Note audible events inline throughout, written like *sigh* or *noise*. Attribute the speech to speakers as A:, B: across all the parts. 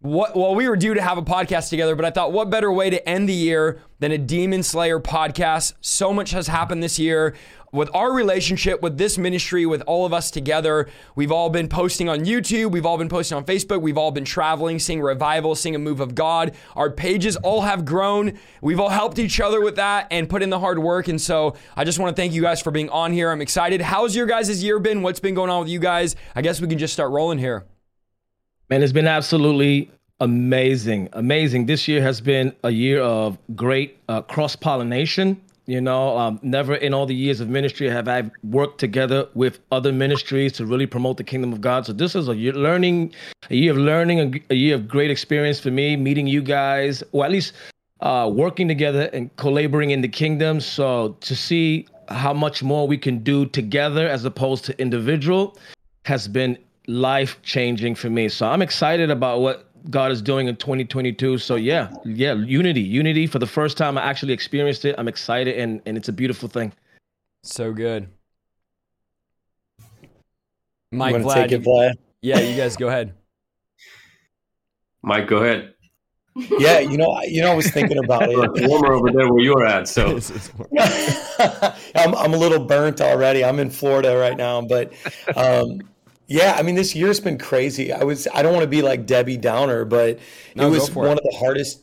A: what well we were due to have a podcast together but i thought what better way to end the year than a demon slayer podcast? So much has happened this year with our relationship with this ministry with all of us together. We've all been posting on youtube. We've all been posting on facebook. We've all been traveling seeing revival seeing a move of god. Our pages all have grown. We've all helped each other with that and put in the hard work. And so i just want to thank you guys for being on here. I'm excited. How's your guys' year been? What's been going on with you guys? I guess we can just start rolling here.
B: Man, it's been absolutely amazing. Amazing. This year has been a year of great uh, cross pollination. You know, um, never in all the years of ministry have I worked together with other ministries to really promote the kingdom of God. So this is a year learning, a year of learning, a, a year of great experience for me, meeting you guys, or at least uh, working together and collaborating in the kingdom. So to see how much more we can do together as opposed to individual has been life changing for me. So I'm excited about what God is doing in 2022. So yeah, yeah, unity, unity for the first time I actually experienced it. I'm excited and and it's a beautiful thing.
A: So good. Mike
C: you
A: Vlad,
C: take it, Vlad?
A: Yeah, you guys go ahead. *laughs*
D: Mike, go ahead.
C: Yeah, you know, you know, I was thinking about *laughs* it.
D: It's warmer over there where you're at, so *laughs*
C: I'm I'm a little burnt already. I'm in Florida right now, but um, yeah, I mean, this year's been crazy. I was I don't want to be like Debbie Downer, but
A: No,
C: it was one
A: it.
C: of the hardest.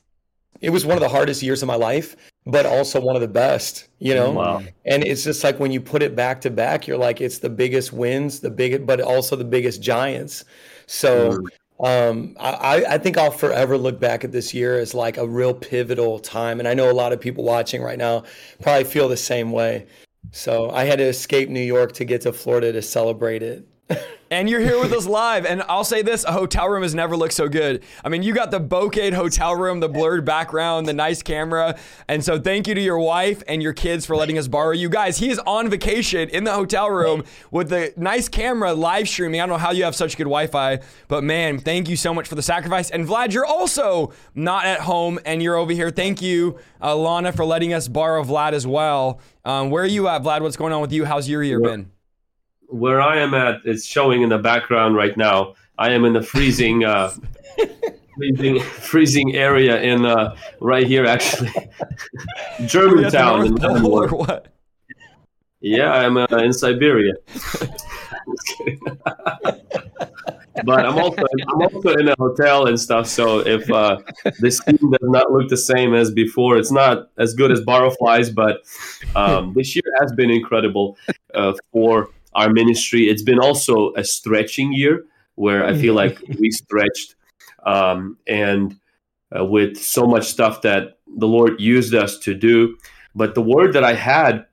C: It was one of the hardest years of my life, but also one of the best. You know,
D: Wow.
C: and it's just like when you put it back to back, you're like it's the biggest wins, the biggest, but also the biggest giants. So. Um, I, I think I'll forever look back at this year as like a real pivotal time. And I know a lot of people watching right now probably feel the same way. So I had to escape New York to get to Florida to celebrate it. *laughs*
A: And you're here with us live. And I'll say this a hotel room has never looked so good. I mean, you got the bokeh hotel room, the blurred background, the nice camera. And so thank you to your wife and your kids for letting us borrow you guys. He is on vacation in the hotel room with the nice camera live streaming. I don't know how you have such good Wi Fi, but man, thank you so much for the sacrifice. And Vlad, you're also not at home and you're over here. Thank you, uh, Lana, for letting us borrow Vlad as well. Um, where are you at, Vlad? What's going on with you? How's your year been?
D: Where I am at, it's showing in the background right now. I am in the freezing, uh, *laughs* freezing, freezing area in uh, right here, actually, *laughs* Germantown. in Leavenworth.
A: or what?
D: Yeah, I'm uh, in Siberia. *laughs* But I'm also I'm also in a hotel and stuff. So if uh, the scene does not look the same as before, it's not as good as Barrowflies. But um, this year has been incredible uh, for our ministry. It's been also a stretching year where I feel like we stretched um, and uh, with so much stuff that the Lord used us to do. But the word that I had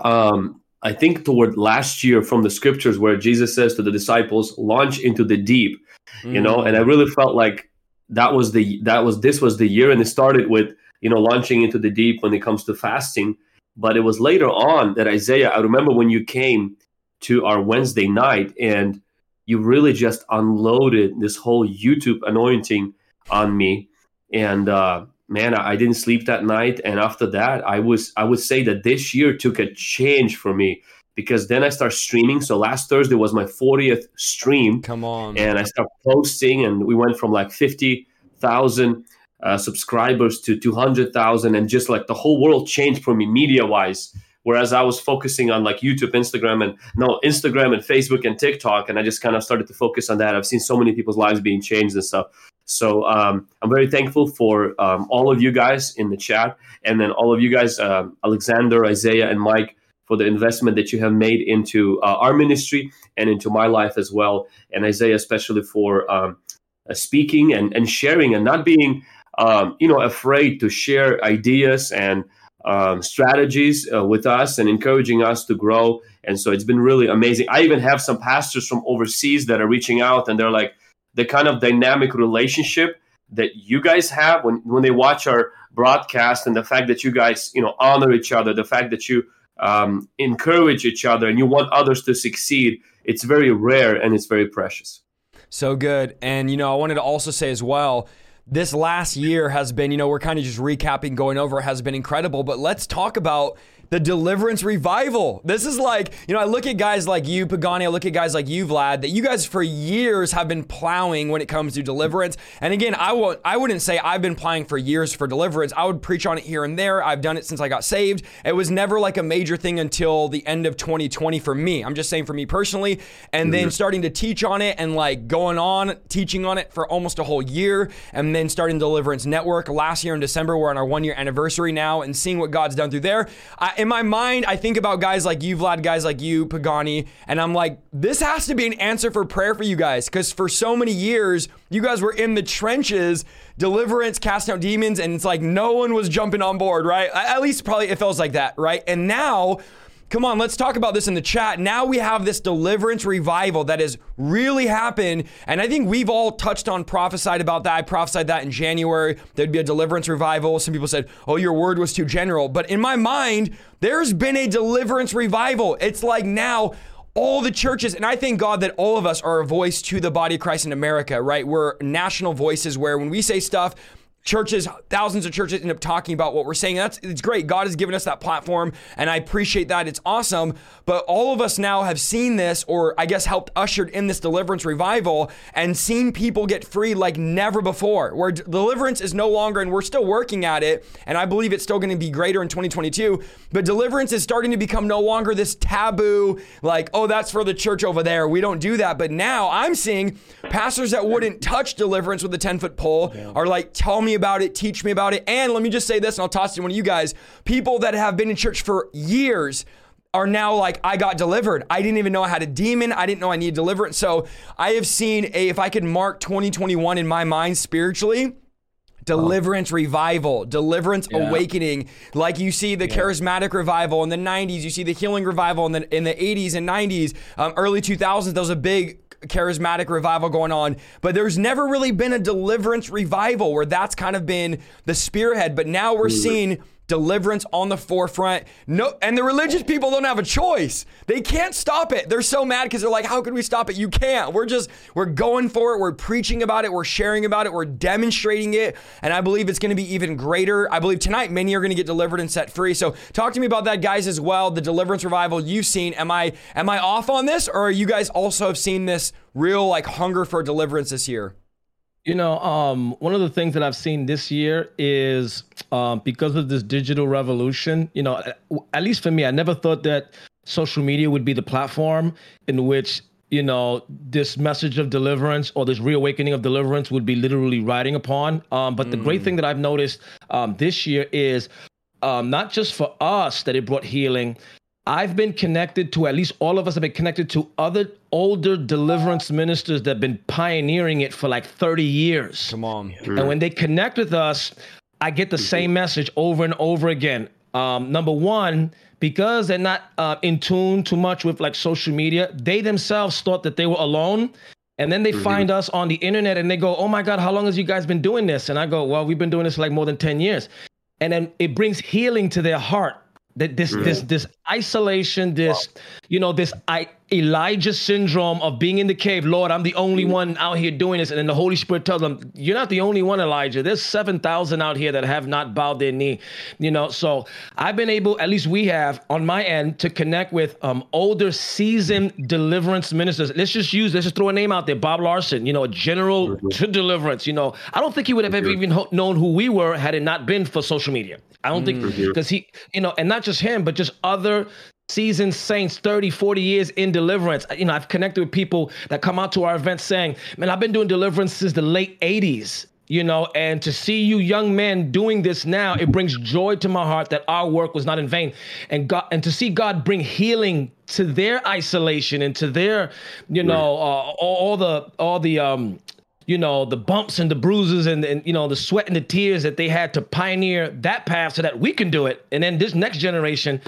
D: um, I think toward last year from the scriptures where Jesus says to the disciples, "Launch into the deep," you know, and I really felt like that was the that was this was the year, and it started with you know launching into the deep when it comes to fasting, but it was later on that Isaiah. I remember when you came to our Wednesday night and you really just unloaded this whole YouTube anointing on me, and uh, man, I, I didn't sleep that night. And after that, I was I would say that this year took a change for me because then I started streaming. So last Thursday was my 40th stream,
A: Come on.
D: and I started posting, and we went from like 50,000 uh, subscribers to 200,000, and just like the whole world changed for me media wise. Whereas I was focusing on like YouTube, Instagram, and no Instagram and Facebook and TikTok, and I just kind of started to focus on that. I've seen so many people's lives being changed and stuff. So um, I'm very thankful for um, all of you guys in the chat, and then all of you guys, um, Alexander, Isaiah, and Mike, for the investment that you have made into uh, our ministry and into my life as well. And Isaiah, especially for um, uh, speaking and, and sharing and not being, um, you know, afraid to share ideas and um, strategies uh, with us and encouraging us to grow. And so it's been really amazing. I even have some pastors from overseas that are reaching out and they're like, the kind of dynamic relationship that you guys have when when they watch our broadcast and the fact that you guys you know honor each other the fact that you um, encourage each other and you want others to succeed it's very rare and it's very precious
A: so good and you know i wanted to also say as well this last year has been you know we're kind of just recapping going over has been incredible but let's talk about the deliverance revival. This is like, you know, I look at guys like you, Pagani, I look at guys like you, Vlad, that you guys for years have been plowing when it comes to deliverance. And again, I won't I wouldn't say I've been plowing for years for deliverance. I would preach on it here and there. I've done it since I got saved. It was never like a major thing until the end of 2020 for me. I'm just saying for me personally. And then mm-hmm. starting to teach on it and like going on teaching on it for almost a whole year. And then starting Deliverance Network last year in December. We're on our one year anniversary now and seeing what God's done through there. I, in my mind, I think about guys like you, Vlad, guys like you, Pagani, and I'm like, this has to be an answer for prayer for you guys. Because for so many years, you guys were in the trenches, deliverance, casting out demons, and it's like no one was jumping on board, right? At least probably it feels like that, right? And now, Come on, let's talk about this in the chat. Now we have this deliverance revival that has really happened. And I think we've all touched on, prophesied about that. I prophesied that in January. There'd be a deliverance revival. Some people said, oh, your word was too general. But in my mind, there's been a deliverance revival. It's like now, all the churches, and I thank God that all of us are a voice to the body of Christ in America, right? We're national voices where when we say stuff, churches, thousands of churches end up talking about what we're saying. That's it's great. God has given us that platform, and I appreciate that. It's awesome. But all of us now have seen this, or I guess helped ushered in this deliverance revival, and seen people get free like never before. Where deliverance is no longer, and we're still working at it, and I believe it's still going to be greater in 2022. But deliverance is starting to become no longer this taboo, like oh that's for the church over there. We don't do that. But now I'm seeing pastors that wouldn't touch deliverance with a 10 foot pole yeah. are like, tell me about it, teach me about it. And let me just say this, and I'll toss it to one of you guys. People that have been in church for years are now like, I got delivered. I didn't even know I had a demon. I didn't know I needed deliverance. So I have seen a, if I could mark 2021 in my mind spiritually, deliverance oh. revival, deliverance yeah. awakening. Like you see the yeah. charismatic revival in the 90s, you see the healing revival in the in the 80s and 90s, um, early 2000s. There was a big charismatic revival going on, but there's never really been a deliverance revival where that's kind of been the spearhead. But now we're mm-hmm. seeing deliverance on the forefront. No, and the religious people don't have a choice. They can't stop it. They're so mad because they're like, how could we stop it? You can't. We're just, we're going for it. We're preaching about it. We're sharing about it. We're demonstrating it. And I believe it's going to be even greater. I believe tonight many are going to get delivered and set free. So talk to me about that, guys, as well. The deliverance revival you've seen. Am I, am I off on this or you guys also have seen this real like hunger for deliverance this year?
B: You know, um, one of the things that I've seen this year is um, because of this digital revolution. You know, at least for me, I never thought that social media would be the platform in which you know this message of deliverance or this reawakening of deliverance would be literally riding upon. Um, but mm. the great mm. thing that I've noticed um, this year is um, not just for us that it brought healing, I've been connected to, at least all of us have been connected to other older deliverance ministers that have been pioneering it for like 30 years.
A: Come on.
B: And when they connect with us, I get the same message over and over again. Um, number one, because they're not uh, in tune too much with like social media, they themselves thought that they were alone. And then they mm-hmm. find us on the internet and they go, Oh my God, how long has you guys been doing this? And I go, Well, we've been doing this like more than 10 years. And then it brings healing to their heart that this mm-hmm. this this isolation this wow. you know this i Elijah syndrome of being in the cave. Lord, I'm the only mm. one out here doing this. And then the Holy Spirit tells them, You're not the only one, Elijah. There's 7,000 out here that have not bowed their knee. You know, so I've been able, at least we have on my end, to connect with um, older, seasoned deliverance ministers. Let's just use, let's just throw a name out there Bob Larson, you know, a general mm-hmm. to deliverance. You know, I don't think he would have ever even ho- known who we were had it not been for social media. I don't think because mm-hmm. he, you know, and not just him, but just other seasoned saints 30 40 years in deliverance. You know i've connected with people that come out to our events saying man i've been doing deliverance since the late 80s you know and to see you young men doing this now it brings joy to my heart that our work was not in vain. And god and to see god bring healing to their isolation and to their you know uh, all, all the all the um you know the bumps and the bruises and, and you know the sweat and the tears that they had to pioneer that path so that we can do it. And then this next generation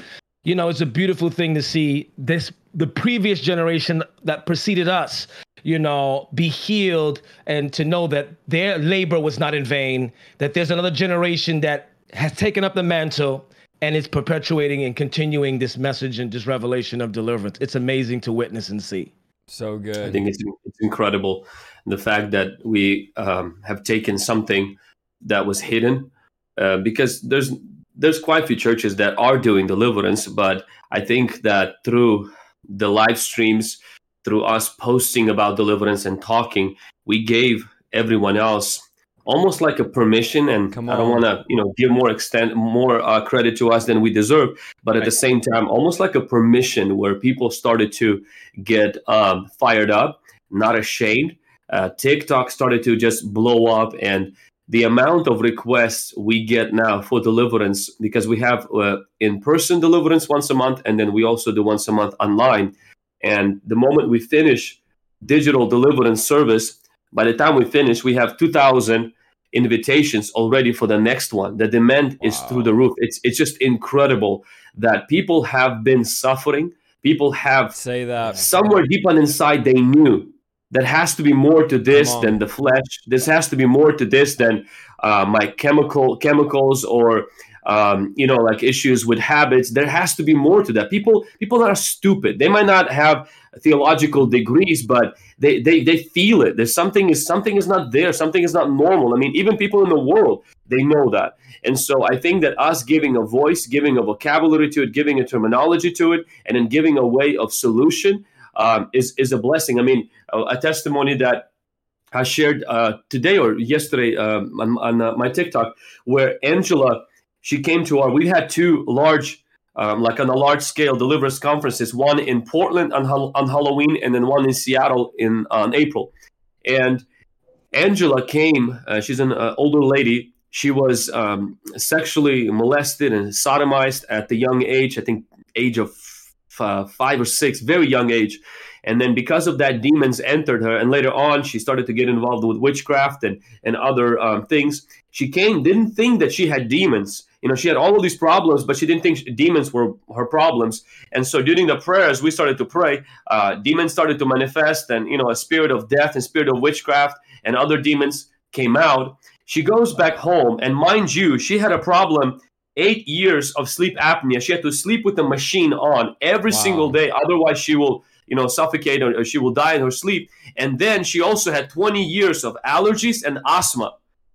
B: you know, it's a beautiful thing to see this the previous generation that preceded us, you know, be healed and to know that their labor was not in vain, that there's another generation that has taken up the mantle and is perpetuating and continuing this message and this revelation of deliverance. It's amazing to witness and see.
A: So good.
D: I think it's, it's incredible. The fact that we um, have taken something that was hidden, uh, because there's there's quite a few churches that are doing deliverance, but I think that through the live streams, through us posting about deliverance and talking, we gave everyone else almost like a permission. And i don't want to you know give more extent more uh, credit to us than we deserve but at right. the same time almost like a permission where people started to get um, fired up not ashamed. Uh, tiktok started to just blow up and the amount of requests we get now for deliverance because we have uh, in-person deliverance once a month and then we also do once a month online and the moment we finish digital deliverance service by the time we finish we have 2000 invitations already for the next one. The demand wow. is through the roof. It's it's just incredible that people have been suffering. People have
A: say that
D: somewhere deep on inside they knew that has to be more to this than the flesh. This has to be more to this than uh, my chemical chemicals or um, you know like issues with habits. There has to be more to that. People people are stupid. They might not have theological degrees, but they, they they feel it. There's something is something is not there. Something is not normal. I mean, even people in the world they know that. And so I think that us giving a voice, giving a vocabulary to it, giving a terminology to it, and then giving a way of solution um, is is a blessing. I mean, a, testimony that I shared uh, today or yesterday um, on, on uh, my TikTok, where Angela she came to our. We had two large um, like on a large scale deliverance conferences, one in Portland on, on Halloween and then one in Seattle in on April. And Angela came. Uh, she's an uh, older lady. She was um, sexually molested and sodomized at the young age. I think age of f- uh, five or six, very young age. And then because of that, demons entered her. And later on, she started to get involved with witchcraft and and other um, things. She came, didn't think that she had demons you know she had all of these problems but she didn't think demons were her problems and so during the prayers we started to pray uh, demons started to manifest and you know a spirit of death and spirit of witchcraft and other demons came out she goes back home and mind you she had a problem eight years of sleep apnea she had to sleep with the machine on every wow. single day otherwise she will you know suffocate or, she will die in her sleep and then she also had 20 years of allergies and asthma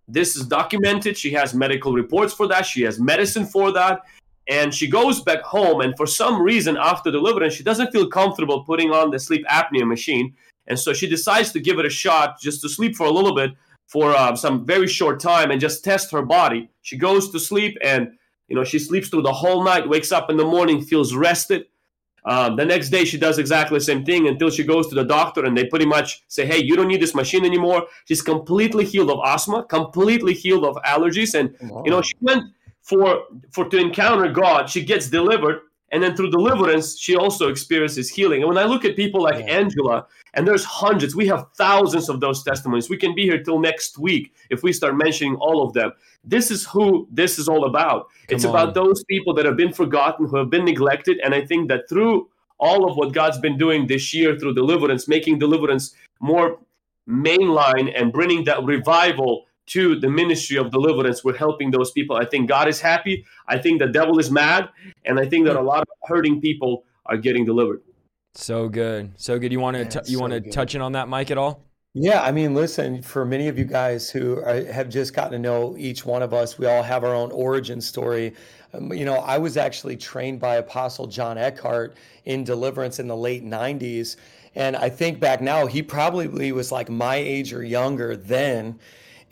D: this is documented. She has medical reports for that. She has medicine for that. And she goes back home, and for some reason, after deliverance, she doesn't feel comfortable putting on the sleep apnea machine. And so she decides to give it a shot just to sleep for a little bit for uh, some very short time and just test her body. She goes to sleep and you know she sleeps through the whole night, wakes up in the morning, feels rested, um, the next day, she does exactly the same thing until she goes to the doctor and they pretty much say, Hey, you don't need this machine anymore. She's completely healed of asthma, completely healed of allergies. And, wow. you know, she went for, for to encounter God. She gets delivered. And then through deliverance, she also experiences healing. And when I look at people like yeah. Angela, and there's hundreds, we have thousands of those testimonies. We can be here till next week if we start mentioning all of them. This is who this is all about. Come it's on. about those people that have been forgotten, who have been neglected. And I think that through all of what God's been doing this year through deliverance, making deliverance more mainline and bringing that revival to the ministry of deliverance, we're helping those people. I think God is happy. I think the devil is mad. And I think that a lot of hurting people are getting delivered.
A: So good. So good. You want to, t- you so want to touch in on that, Mike, at all?
C: Yeah, I mean, listen, for many of you guys who are, have just gotten to know each one of us, we all have our own origin story. Um, you know, I was actually trained by Apostle John Eckhardt in deliverance in the late 90s. And I think back now, he probably was like my age or younger then.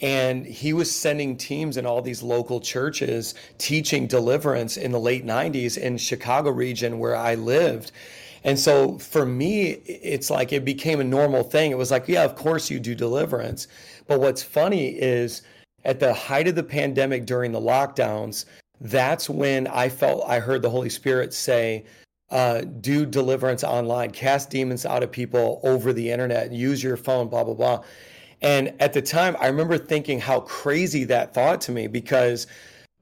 C: And he was sending teams in all these local churches teaching deliverance in the late 90s in Chicago region where I lived. And so for me, it's like it became a normal thing. It was like, yeah, of course you do deliverance. But what's funny is at the height of the pandemic during the lockdowns, that's when I felt I heard the Holy Spirit say, uh, do deliverance online, cast demons out of people over the internet, use your phone, blah, blah, blah. And at the time, I remember thinking how crazy that thought to me because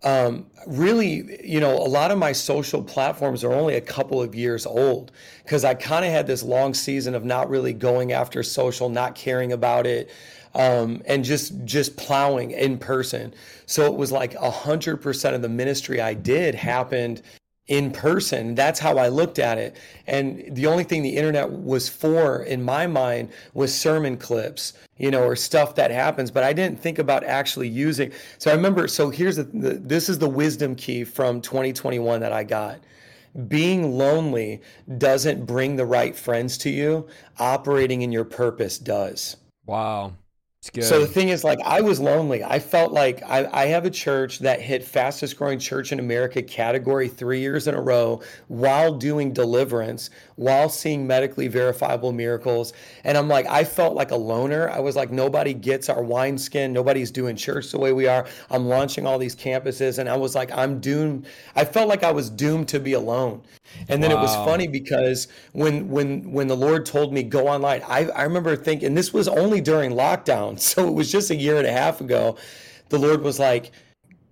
C: um, really, you know, a lot of my social platforms are only a couple of years old because I kind of had this long season of not really going after social, not caring about it, um, and just just plowing in person. So it was like a hundred percent of the ministry I did happened in person. That's how I looked at it. And the only thing the internet was for, in my mind, was sermon clips, you know, or stuff that happens. But I didn't think about actually using. So I remember. So here's the, the this is the wisdom key from 2021 that I got. Being lonely doesn't bring the right friends to you. Operating in your purpose does.
A: Wow.
C: So the thing is, like, I was lonely. I felt like I, I have a church that hit fastest growing church in America category three years in a row while doing deliverance, while seeing medically verifiable miracles. And I'm like, I felt like a loner. I was like, nobody gets our wineskin. Nobody's doing church the way we are. I'm launching all these campuses. And I was like, I'm doomed. I felt like I was doomed to be alone. And then wow. it was funny because when when when the Lord told me go online, I, I remember thinking this was only during lockdown. *laughs* So it was just a year and a half ago. The Lord was like,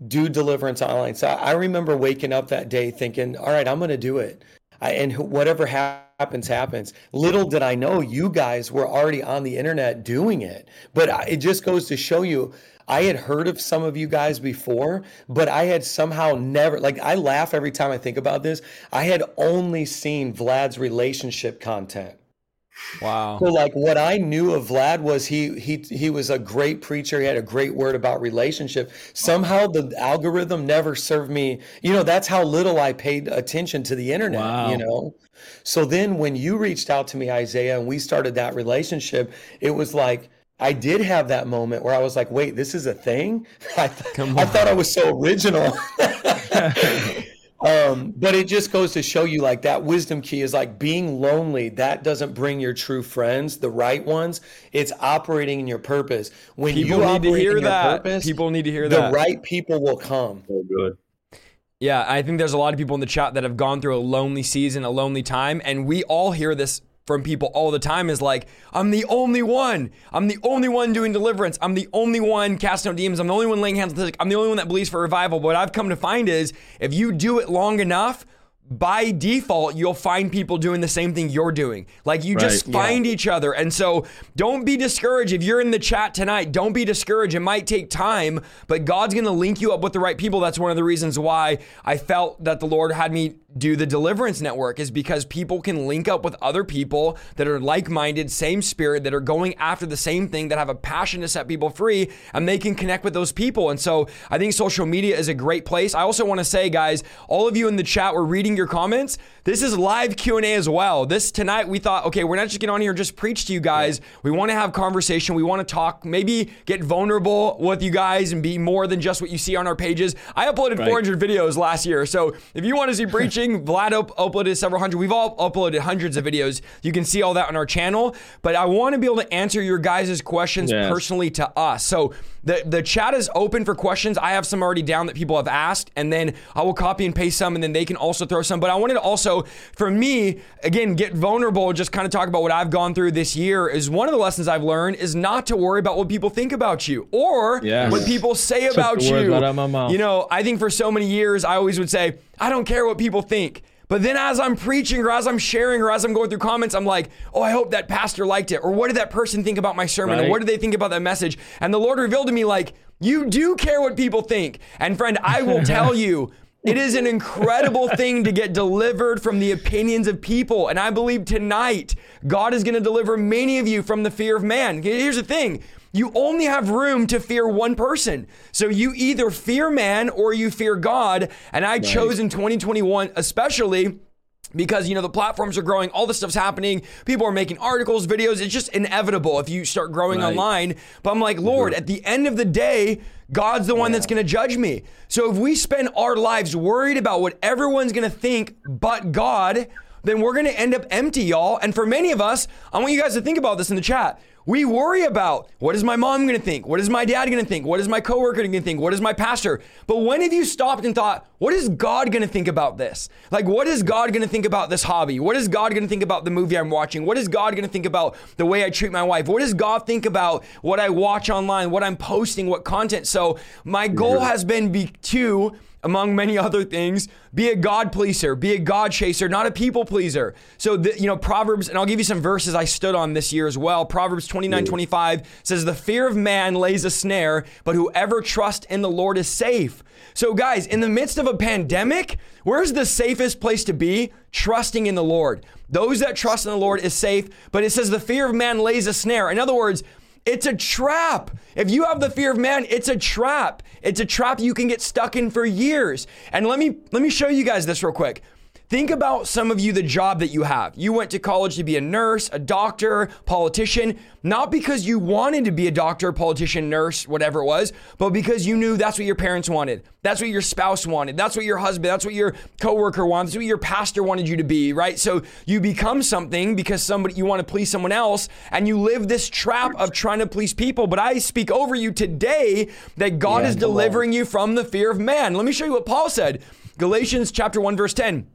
C: do deliverance online. So I remember waking up that day thinking, all right, I'm going to do it. I, and whatever happens, happens. Little did I know you guys were already on the internet doing it. But it just goes to show you I had heard of some of you guys before, but I had somehow never like I laugh every time I think about this. I had only seen Vlad's relationship content.
A: Wow.
C: So like what I knew of Vlad was he he he was a great preacher. He had a great word about relationship. Somehow the algorithm never served me. You know, that's how little I paid attention to the internet, wow. you know. So then when you reached out to me Isaiah and we started that relationship, it was like I did have that moment where I was like, wait, this is a thing? *laughs* I, th- I thought I was so original. *laughs* *laughs* um, but it just goes to show you like that wisdom key is like being lonely. That doesn't bring your true friends, the right ones. It's operating in your purpose.
A: When people you need to hear that. Purpose, people need to hear
C: the
A: that.
C: The right people will come.
D: So good.
A: Yeah, I think there's a lot of people in the chat that have gone through a lonely season, a lonely time, and we all hear this from people all the time is like, I'm the only one. I'm the only one doing deliverance. I'm the only one casting out demons. I'm the only one laying hands on the sick. I'm the only one that believes for revival. But what I've come to find is if you do it long enough, by default, you'll find people doing the same thing you're doing. Like you right, just find yeah. each other. And so don't be discouraged. If you're in the chat tonight, don't be discouraged. It might take time, but God's going to link you up with the right people. That's one of the reasons why I felt that the Lord had me do the Deliverance Network, is because people can link up with other people that are like minded, same spirit, that are going after the same thing, that have a passion to set people free, and they can connect with those people. And so I think social media is a great place. I also want to say, guys, all of you in the chat were reading your comments. This is live Q&A as well. This tonight we thought, okay, we're not just getting on here and just preach to you guys. We want to have conversation. We want to talk, maybe get vulnerable with you guys and be more than just what you see on our pages. I uploaded right. 400 videos last year. So if you want to see *laughs* preaching, Vlad up- uploaded several hundred. We've all uploaded hundreds of videos. You can see all that on our channel. But I want to be able to answer your guys' questions yes. personally to us. So the, the chat is open for questions. I have some already down that people have asked, and then I will copy and paste some, and then they can also throw some. But I wanted to also, for me, again, get vulnerable, just kind of talk about what I've gone through this year. Is one of the lessons I've learned is not to worry about what people think about you or yes. what people say about you. You know, I think for so many years, I always would say, I don't care what people think. But then as I'm preaching or as I'm sharing or as I'm going through comments, I'm like, oh, I hope that pastor liked it. Or what did that person think about my sermon? Right. Or what did they think about that message? And the Lord revealed to me, like, you do care what people think. And friend, I will *laughs* tell you, it is an incredible thing to get delivered from the opinions of people. And I believe tonight, God is going to deliver many of you from the fear of man. Here's the thing you only have room to fear one person. So you either fear man or you fear God. And I chose in 2021, especially because you know the platforms are growing all this stuff's happening people are making articles videos it's just inevitable if you start growing right. online but i'm like lord mm-hmm. at the end of the day god's the one that's going to judge me so if we spend our lives worried about what everyone's going to think but god then we're going to end up empty y'all and for many of us i want you guys to think about this in the chat We worry about what is my mom going to think? What is my dad going to think? What is my coworker going to think? What is my pastor? But when have you stopped and thought, what is God going to think about this? Like, what is God going to think about this hobby? What is God going to think about the movie I'm watching? What is God going to think about the way I treat my wife? What does God think about what I watch online, what I'm posting, what content? So, my goal has been be, to among many other things, be a God pleaser, be a God chaser, not a people pleaser. So, the, you know, Proverbs, and I'll give you some verses I stood on this year as well. Proverbs 29 25 says, The fear of man lays a snare, but whoever trusts in the Lord is safe. So, guys, in the midst of a pandemic, where's the safest place to be? Trusting in the Lord. Those that trust in the Lord is safe, but it says, The fear of man lays a snare. In other words, it's a trap. If you have the fear of man, it's a trap. It's a trap you can get stuck in for years. And let me let me show you guys this real quick. Think about some of you, the job that you have. You went to college to be a nurse, a doctor, politician, not because you wanted to be a doctor, politician, nurse, whatever it was, but because you knew that's what your parents wanted. That's what your spouse wanted. That's what your husband, that's what your coworker wanted. That's what your pastor wanted you to be, right? So you become something because somebody you want to please someone else and you live this trap of trying to please people. But I speak over you today that God yeah, is delivering you from the fear of man. Let me show you what Paul said. Galatians chapter 1 verse 10.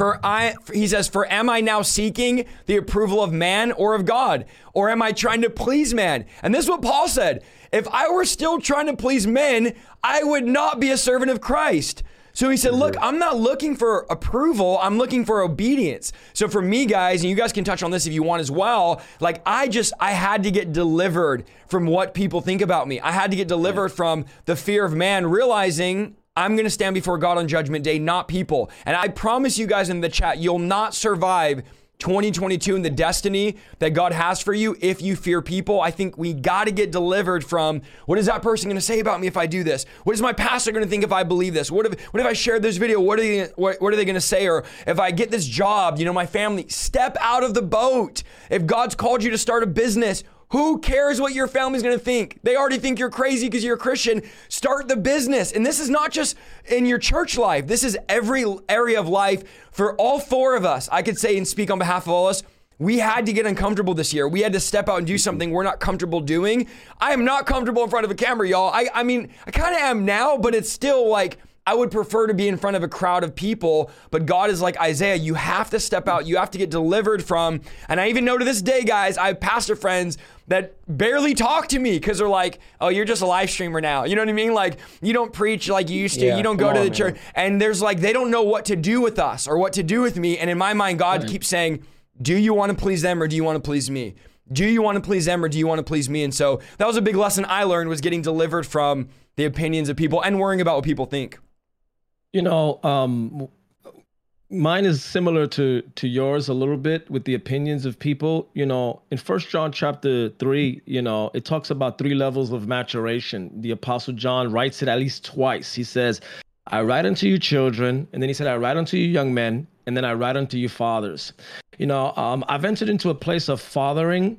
A: For I, he says, for am I now seeking the approval of man or of God? Or am I trying to please man? And this is what Paul said. If I were still trying to please men, I would not be a servant of Christ. So he said, Look, I'm not looking for approval. I'm looking for obedience. So for me, guys, and you guys can touch on this if you want as well, like I just, I had to get delivered from what people think about me. I had to get delivered from the fear of man, realizing I'm going to stand before God on judgment day, not people. And I promise you guys in the chat, you'll not survive 2022 and the destiny that God has for you if you fear people. I think we got to get delivered from what is that person going to say about me if I do this? What is my pastor going to think if I believe this? What if what if I share this video? What are they what, what are they going to say or if I get this job, you know, my family, step out of the boat. If God's called you to start a business, who cares what your family's gonna think? They already think you're crazy because you're a Christian. Start the business. And this is not just in your church life, this is every area of life for all four of us. I could say and speak on behalf of all of us. We had to get uncomfortable this year. We had to step out and do something we're not comfortable doing. I am not comfortable in front of a camera, y'all. I, I mean, I kind of am now, but it's still like, I would prefer to be in front of a crowd of people, but God is like Isaiah, you have to step out, you have to get delivered from. And I even know to this day, guys, I have pastor friends that barely talk to me because they're like, oh, you're just a live streamer now. You know what I mean? Like, you don't preach like you used to, yeah, you don't go to the man. church. And there's like, they don't know what to do with us or what to do with me. And in my mind, God right. keeps saying, do you want to please them or do you want to please me? Do you want to please them or do you want to please me? And so that was a big lesson I learned was getting delivered from the opinions of people and worrying about what people think.
B: You know, um, mine is similar to to yours a little bit with the opinions of people. You know, in First John chapter three, you know, it talks about three levels of maturation. The Apostle John writes it at least twice. He says, "I write unto you children," and then he said, "I write unto you young men," and then I write unto you fathers. You know, um, I've entered into a place of fathering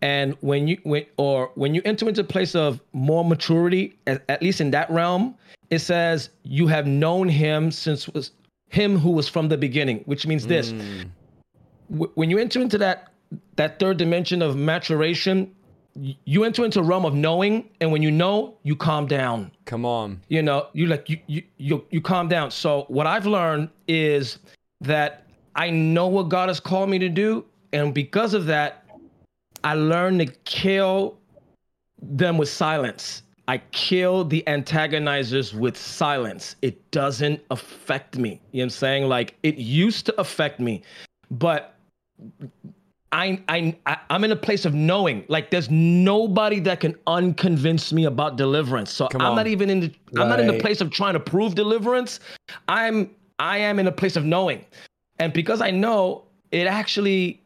B: and when you when or when you enter into a place of more maturity at, at, least in that realm it says you have known him since was him who was from the beginning, which means this: mm. w- when you enter into that that third dimension of maturation, you enter into a realm of knowing, and when you know, you calm down.
A: Come on,
B: you know, you like you you you, you calm down. So what I've learned is that I know what God has called me to do, and because of that, I learned to kill them with silence I kill the antagonizers with silence. It doesn't affect me. You know what I'm saying? Like it used to affect me, but I, I, I'm in a place of knowing. Like there's nobody that can unconvince me about deliverance. So I'm not even in the, right. I'm not in the place of trying to prove deliverance. I'm, I am in a place of knowing. And because I know, it actually,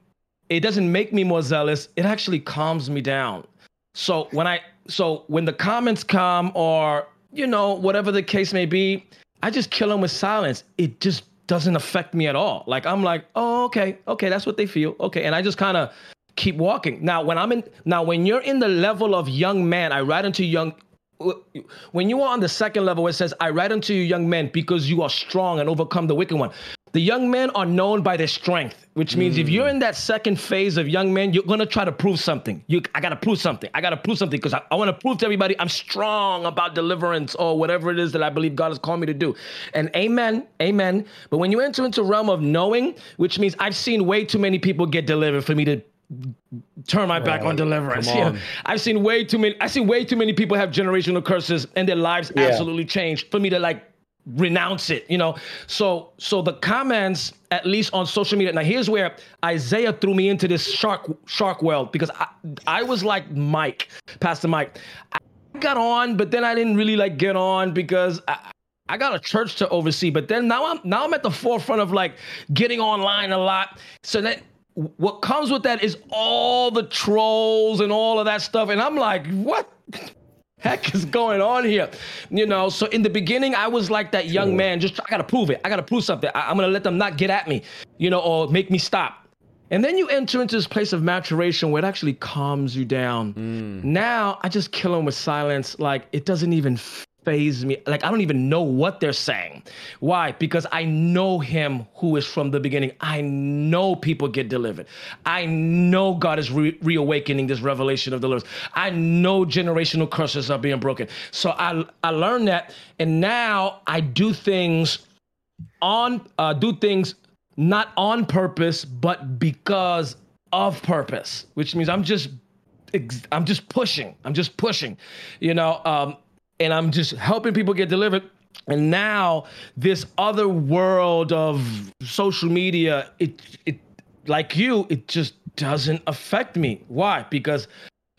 B: it doesn't make me more zealous. It actually calms me down. So when I so when the comments come or you know whatever the case may be, I just kill them with silence. It just doesn't affect me at all. Like I'm like, oh okay, okay, that's what they feel. Okay, and I just kind of keep walking. Now when I'm in now when you're in the level of young man, I write into young when you are on the second level, it says, I write unto you, young men, because you are strong and overcome the wicked one. The young men are known by their strength, which means mm. if you're in that second phase of young men, you're gonna try to prove something. You, I gotta prove something. I gotta prove something because I, I want to prove to everybody I'm strong about deliverance or whatever it is that I believe God has called me to do. And amen, amen. But when you enter into the realm of knowing, which means I've seen way too many people get delivered for me to turn my back on deliverance. *laughs* On. Yeah. I've seen way too many. I see way too many people have generational curses and their lives yeah. absolutely changed for me to like renounce it you know so so the comments at least on social media now here's where isaiah threw me into this shark shark world because i i was like mike pastor mike i got on but then i didn't really like get on because I, I got a church to oversee, but then now I'm now I'm at the forefront of like getting online a lot. So that what comes with that is all the trolls and all of that stuff, and I'm like, what? Heck is going on here? You know, so in the beginning, I was like that young man, just I gotta prove it. I gotta prove something. I, am gonna let them not get at me, you know, or make me stop. And then you enter into this place of maturation where it actually calms you down. Mm. Now I just kill them with silence. Like it doesn't even faze me. Like I don't even know what they're saying. Why? Because I know him who is from the beginning. I know people get delivered. I know God is re- reawakening this revelation of the Lord. I know generational curses are being broken. So I I learned that, and now I do things on uh, do things not on purpose, but because of purpose, which means I'm just I'm just pushing. I'm just pushing. You know, um, and I'm just helping people get delivered. And now this other world of social media, it it like you, it just doesn't affect me. Why? Because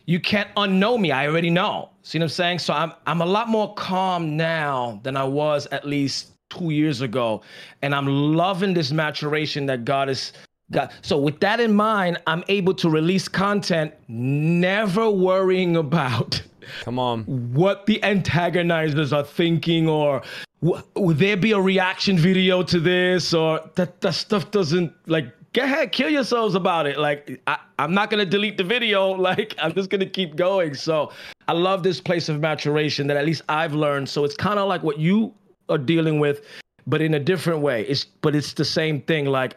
B: you can't unknow me. I already know. See what I'm saying? So I'm I'm a lot more calm now than I was at least two years ago. And I'm loving this maturation that God is got. So with that in mind, I'm able to release content, never worrying *laughs* about
A: Come on.
B: What the antagonizers are thinking, or would there be a reaction video to this, or that that stuff doesn't like. Go ahead, kill yourselves about it. Like I, I'm not gonna delete the video. *laughs* Like I'm just gonna keep going. So I love this place of maturation that at least I've learned. So it's kind of like what you are dealing with, but in a different way. It's but it's the same thing. Like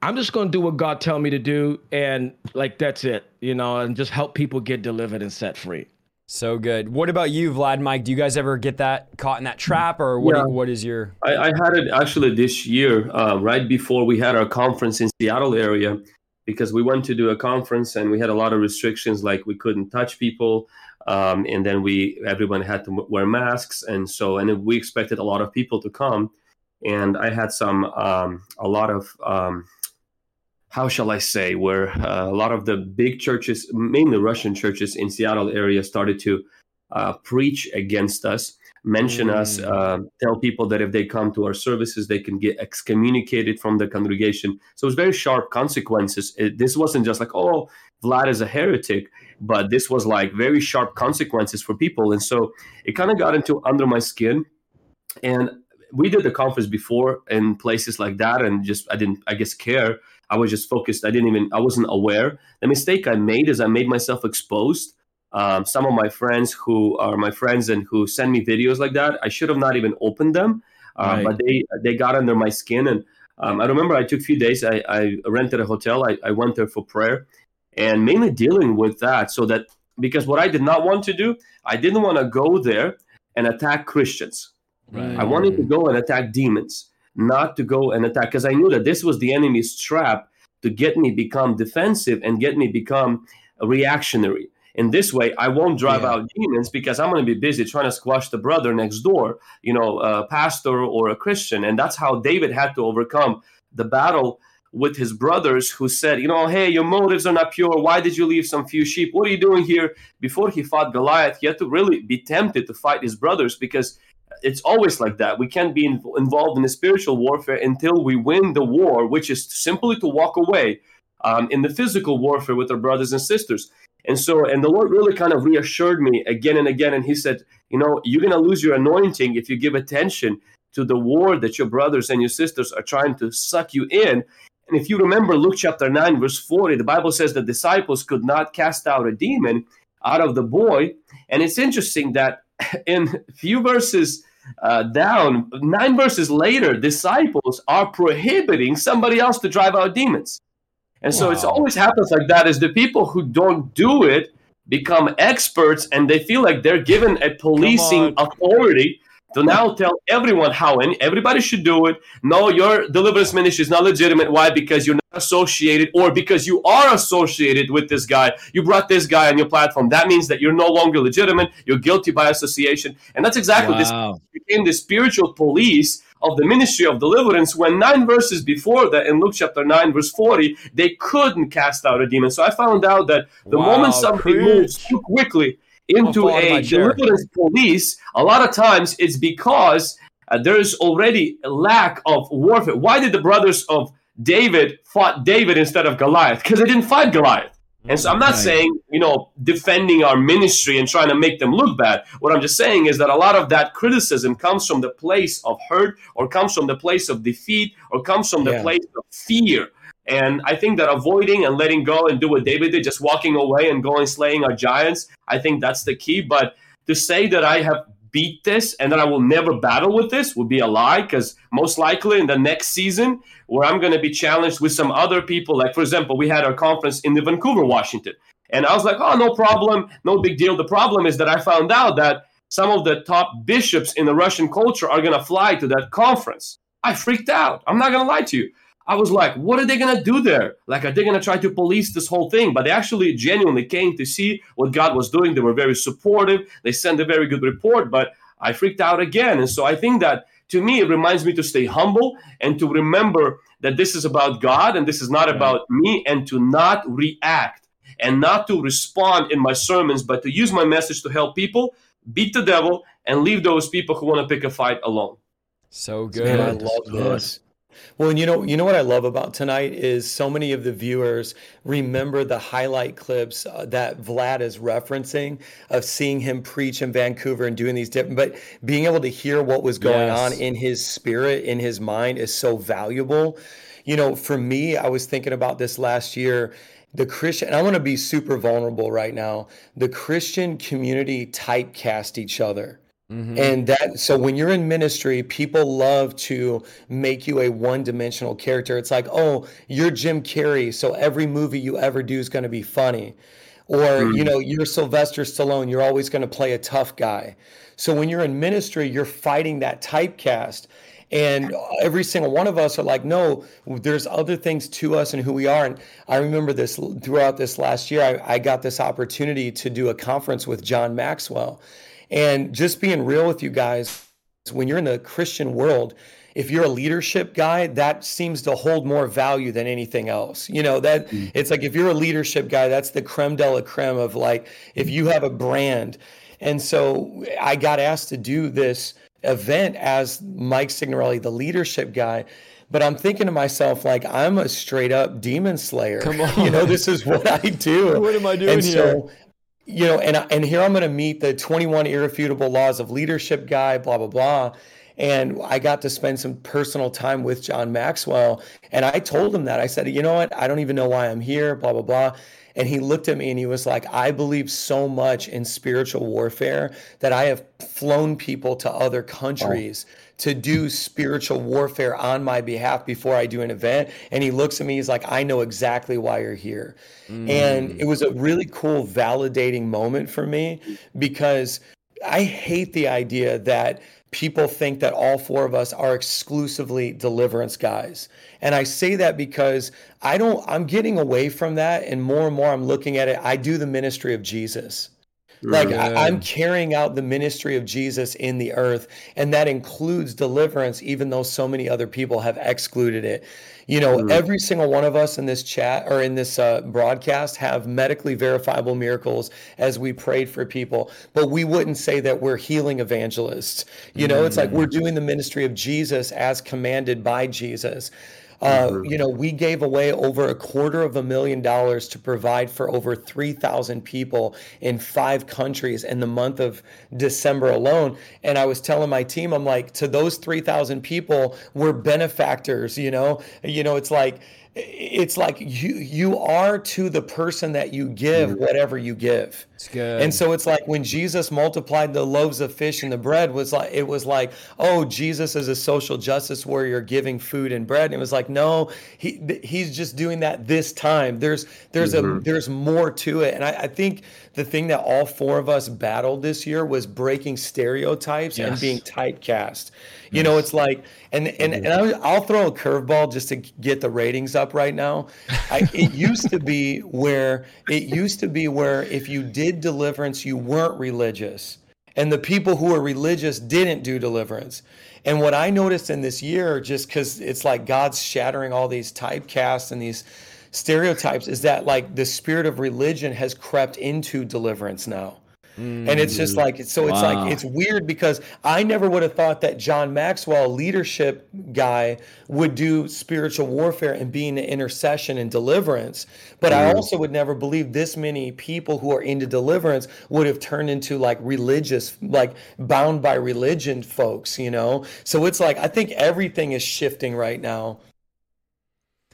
B: I'm just gonna do what God tell me to do, and like that's it, you know, and just help people get delivered and set free.
A: So good. What about you, Vlad? Mike, do you guys ever get that caught in that trap, or what? Yeah. what is your?
D: I, I, had it actually this year, uh, right before we had our conference in Seattle area, because we went to do a conference and we had a lot of restrictions, like we couldn't touch people, um, and then we everyone had to wear masks, and so and we expected a lot of people to come, and I had some um, a lot of um, how shall I say, where uh, a lot of the big churches, mainly Russian churches in Seattle area, started to uh, preach against us, mention mm. us, uh, tell people that if they come to our services, they can get excommunicated from the congregation. So it was very sharp consequences. It, this wasn't just like, oh, Vlad is a heretic, but this was like very sharp consequences for people. And so it kind of got into under my skin. And we did the conference before in places like that, and just I didn't, I guess, care I was just focused. I didn't even, I wasn't aware. The mistake I made is I made myself exposed. Um, some of my friends who are my friends and who send me videos like that, I should have not even opened them, uh, right. but they they got under my skin. And um, I remember I took a few days. I, I rented a hotel. I, I went there for prayer, and mainly dealing with that. So that because what I did not want to do, I didn't want to go there and attack Christians. Right. I wanted to go and attack demons not to go and attack because I knew that this was the enemy's trap to get me become defensive and get me become reactionary. In this way, I won't drive yeah. out demons because I'm going to be busy trying to squash the brother next door, you know, a pastor or a Christian. And that's how David had to overcome the battle with his brothers who said, you know, hey, your motives are not pure. Why did you leave some few sheep? What are you doing here? Before he fought Goliath, he had to really be tempted to fight his brothers because it's always like that. We can't be in, involved in the spiritual warfare until we win the war, which is simply to walk away um, in the physical warfare with our brothers and sisters. And so, and the Lord really kind of reassured me again and again. And He said, You know, you're going to lose your anointing if you give attention to the war that your brothers and your sisters are trying to suck you in. And if you remember Luke chapter 9, verse 40, the Bible says the disciples could not cast out a demon out of the boy. And it's interesting that *laughs* in few verses uh, down, nine verses later, disciples are prohibiting somebody else to drive out demons. And so wow. it's always happens like that is the people who don't do it become experts and they feel like they're given a policing authority to now tell everyone how and everybody should do it. No, your deliverance ministry is not legitimate. Why? Because you're not associated or because you are associated with this guy. You brought this guy on your platform. That means that you're no longer legitimate. You're guilty by association. And that's exactly wow. this became the spiritual police of the ministry of deliverance when nine verses before that in Luke chapter 9 verse 40 they couldn't cast out a demon so I found out that the wow, moment something moves too quickly into a deliverance police a lot of times it's because uh, there's already a lack of warfare why did the brothers of David fought David instead of Goliath because they didn't fight Goliath and so I'm not saying, you know, defending our ministry and trying to make them look bad. What I'm just saying is that a lot of that criticism comes from the place of hurt or comes from the place of defeat or comes from the yeah. place of fear. And I think that avoiding and letting go and do what David did, just walking away and going slaying our giants, I think that's the key. But to say that I have beat this and that I will never battle with this would be a lie because most likely in the next season where I'm going to be challenged with some other people, like for example, we had our conference in the Vancouver, Washington. And I was like, oh, no problem, no big deal. The problem is that I found out that some of the top bishops in the Russian culture are going to fly to that conference. I freaked out. I'm not going to lie to you. I was like, what are they going to do there? Like, are they going to try to police this whole thing? But they actually genuinely came to see what God was doing. They were very supportive. They sent a very good report, but I freaked out again. And so I think that to me, it reminds me to stay humble and to remember that this is about God and this is not about me and to not react and not to respond in my sermons, but to use my message to help people beat the devil and leave those people who want to pick a fight alone.
A: So good.
C: Man, I love this. Well, and you know, you know what I love about tonight is so many of the viewers remember the highlight clips uh, that Vlad is referencing of seeing him preach in Vancouver and doing these different, but being able to hear what was going yes. on in his spirit, in his mind, is so valuable. You know, for me, I was thinking about this last year the Christian, I want to be super vulnerable right now. The Christian community typecast each other. Mm-hmm. And that, so when you're in ministry, people love to make you a one dimensional character. It's like, oh, you're Jim Carrey, so every movie you ever do is going to be funny. Or, mm-hmm. you know, you're Sylvester Stallone, you're always going to play a tough guy. So when you're in ministry, you're fighting that typecast. And every single one of us are like, no, there's other things to us and who we are. And I remember this throughout this last year, I, I got this opportunity to do a conference with John Maxwell. And just being real with you guys, when you're in the Christian world, if you're a leadership guy, that seems to hold more value than anything else. You know, that mm. it's like if you're a leadership guy, that's the creme de la creme of like if you have a brand. And so I got asked to do this event as Mike Signorelli, the leadership guy. But I'm thinking to myself, like, I'm a straight up demon slayer. Come on. *laughs* You know, this is what I do. *laughs*
A: what am I doing and here? So
C: you know, and and here I'm going to meet the 21 irrefutable laws of leadership guy, blah blah blah. And I got to spend some personal time with John Maxwell, and I told him that I said, you know what, I don't even know why I'm here, blah blah blah. And he looked at me and he was like, I believe so much in spiritual warfare that I have flown people to other countries. Oh to do spiritual warfare on my behalf before I do an event. And he looks at me, he's like, I know exactly why you're here. Mm. And it was a really cool, validating moment for me because I hate the idea that people think that all four of us are exclusively deliverance guys. And I say that because I don't, I'm getting away from that. And more and more I'm looking at it, I do the ministry of Jesus. Like yeah. I, am carrying out the ministry of Jesus in the earth, and that includes deliverance, even though so many other people have excluded it. You know, mm. every single one of us in this chat or in this uh, broadcast have medically verifiable miracles as we prayed for people, but we wouldn't say that we're healing evangelists. You know, mm. it's like we're mm. doing the ministry of Jesus as commanded by Jesus. Uh, mm-hmm. You know, we gave away over a quarter of a million dollars to provide for over 3,000 people in five countries in the month of December alone. And I was telling my team, I'm like, to those 3,000 people, we're benefactors. You know, you know, it's like it's like you you are to the person that you give whatever you give.
A: It's good.
C: And so it's like when Jesus multiplied the loaves of fish and the bread was like it was like, oh, Jesus is a social justice warrior giving food and bread. And it was like, no, he he's just doing that this time. There's there's mm-hmm. a there's more to it. And I, I, think the thing that all four of us battled this year was breaking stereotypes yes. and being typecast. You know, it's like, and and and I'll throw a curveball just to get the ratings up right now. I, it used to be where it used to be where if you did deliverance, you weren't religious, and the people who were religious didn't do deliverance. And what I noticed in this year, just because it's like God's shattering all these typecasts and these stereotypes, is that like the spirit of religion has crept into deliverance now and it's just mm. like so it's wow. like it's weird because I never would have thought that John Maxwell, leadership guy, would do spiritual warfare and be in intercession and deliverance. But mm. I also would never believe this many people who are into deliverance would have turned into like religious, like bound by religion folks, you know? So it's like I think everything is shifting right now.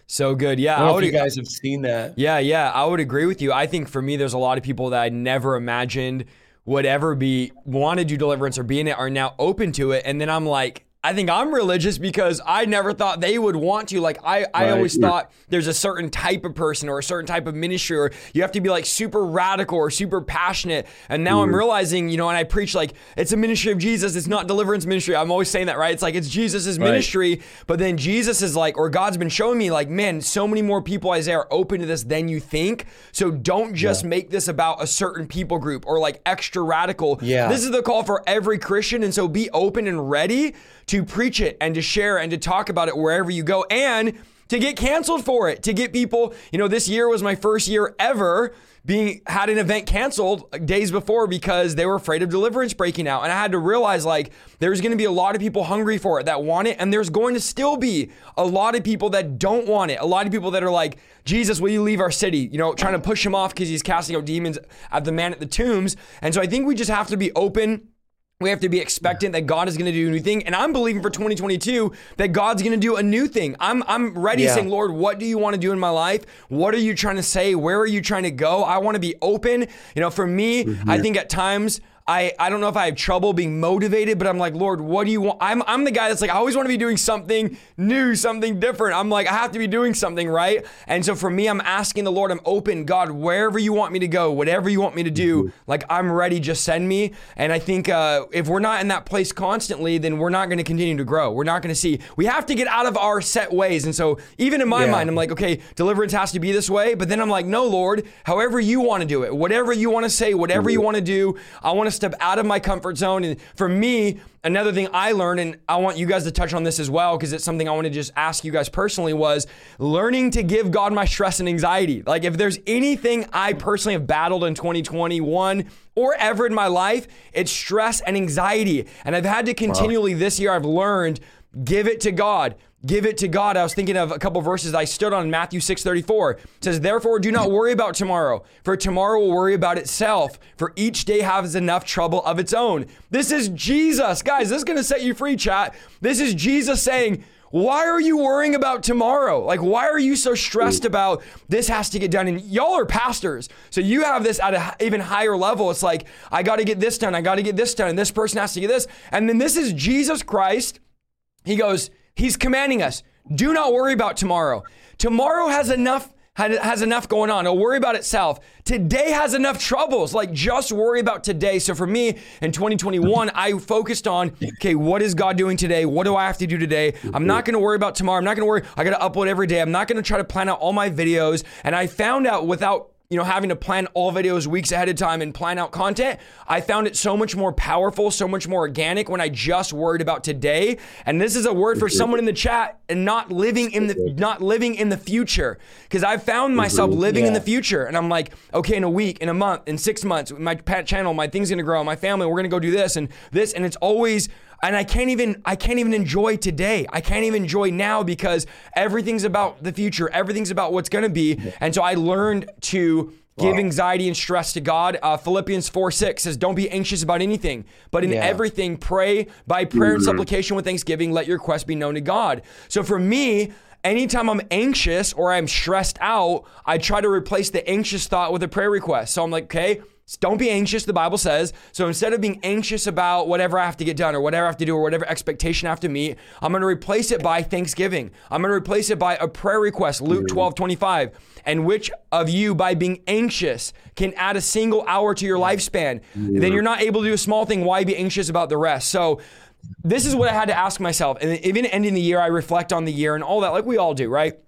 A: So good. Yeah.
C: I, I would, you guys have seen that.
A: Yeah. Yeah. I would agree with you. I think for me, there's a lot of people that I never imagined would ever be want to do deliverance or be in it are now open to it. And then I'm like, I think I'm religious because I never thought they would want to. Like I, I right. always thought there's a certain type of person or a certain type of ministry, or you have to be like super radical or super passionate. And now mm. I'm realizing, you know, and I preach like it's a ministry of Jesus. It's not deliverance ministry. I'm always saying that, right? It's like it's Jesus's right. ministry, but then Jesus is like, or God's been showing me, like, man, so many more people, Isaiah, are open to this than you think. So don't just yeah. make this about a certain people group or like extra radical.
C: Yeah.
A: This is the call for every Christian, and so be open and ready to preach it and to share and to talk about it wherever you go and to get canceled for it, to get people, you know, this year was my first year ever being had an event canceled days before because they were afraid of deliverance breaking out. And I had to realize like there's going to be a lot of people hungry for it that want it and there's going to still be a lot of people that don't want it. A lot of people that are like, "Jesus, will you leave our city?" You know, trying to push him off cuz he's casting out demons at the man at the tombs. And so I think we just have to be open we have to be expectant that God is going to do a new thing. And I'm believing for 2022 that God's going to do a new thing. I'm, I'm ready yeah. saying, Lord, what do you want to do in my life? What are you trying to say? Where are you trying to go? I want to be open. You know, for me, mm-hmm. I think at times I, I don't know if I have trouble being motivated, but I'm like, Lord, what do you want? I'm, I'm the guy that's like, I always want to be doing something new, something different. I'm like, I have to be doing something, right? And so for me, I'm asking the Lord, I'm open, God, wherever you want me to go, whatever you want me to do, mm-hmm. like I'm ready, just send me. And I think uh, if we're not in that place constantly, then we're not going to continue to grow. We're not going to see, we have to get out of our set ways. And so even in my yeah. mind, I'm like, okay, deliverance has to be this way. But then I'm like, no, Lord, however you want to do it, whatever you want to say, whatever mm-hmm. you want to do, I want to step out of my comfort zone. And for me, another thing I learned, and I want you guys to touch on this as well, because it's something I want to just ask you guys personally, was learning to give God my stress and anxiety. Like, if there's anything I personally have battled in 2021 or ever in my life, it's stress and anxiety. And I've had to continually wow. this year, I've learned give it to God give it to God. I was thinking of a couple of verses I stood on Matthew 6:34. It says, "Therefore do not worry about tomorrow, for tomorrow will worry about itself, for each day has enough trouble of its own." This is Jesus. Guys, this is going to set you free, chat. This is Jesus saying, why are you worrying about tomorrow? Like, why are you so stressed about this has to get done? And y'all are pastors. So you have this at an even higher level. It's like, I got to get this done. I got to get this done. And this person has to get this. And then this is Jesus Christ. He goes, He's commanding us do not worry about tomorrow. Tomorrow has enough has enough going on. It'll worry about itself. Today has enough troubles. Like just worry about today. So for me in 2021, I focused on okay, what is God doing today? What do I have to do today? I'm not going to worry about tomorrow. I'm not going to worry. I got to upload every day. I'm not going to try to plan out all my videos. And I found out without you know, having to plan all videos weeks ahead of time and plan out content, I found it so much more powerful, so much more organic when I just worried about today. And this is a word for someone in the chat and not living in the not living in the future. Because I've found myself living yeah. in the future. And I'm like, okay, in a week, in a month, in six months, my channel, my thing's gonna grow, my family, we're gonna go do this and this. And it's always and I can't even I can't even enjoy today. I can't even enjoy now because everything's about the future. Everything's about what's going to be. And so I learned to give anxiety and stress to God. Uh, Philippians 4 6 says, Don't be anxious about anything, but in
C: Yeah.
A: everything, pray by prayer and supplication with thanksgiving, let your request be known to God. So for me, anytime I'm anxious or I'm stressed out, I try to replace the anxious thought with a prayer request. So I'm like, okay, don't be anxious, the Bible says. So instead of being anxious about whatever I have to get done or whatever I have to do or whatever expectation I have to meet, I'm going to replace it by thanksgiving. I'm going to replace it by a prayer request, Luke mm-hmm. 12, 25. And which of you, by being anxious, can add a single hour to your lifespan? Then you're not able to do a small thing. Why be anxious about the rest? So this is what I had to ask myself. And even ending the year, I reflect on the year and all that, like we all do, right?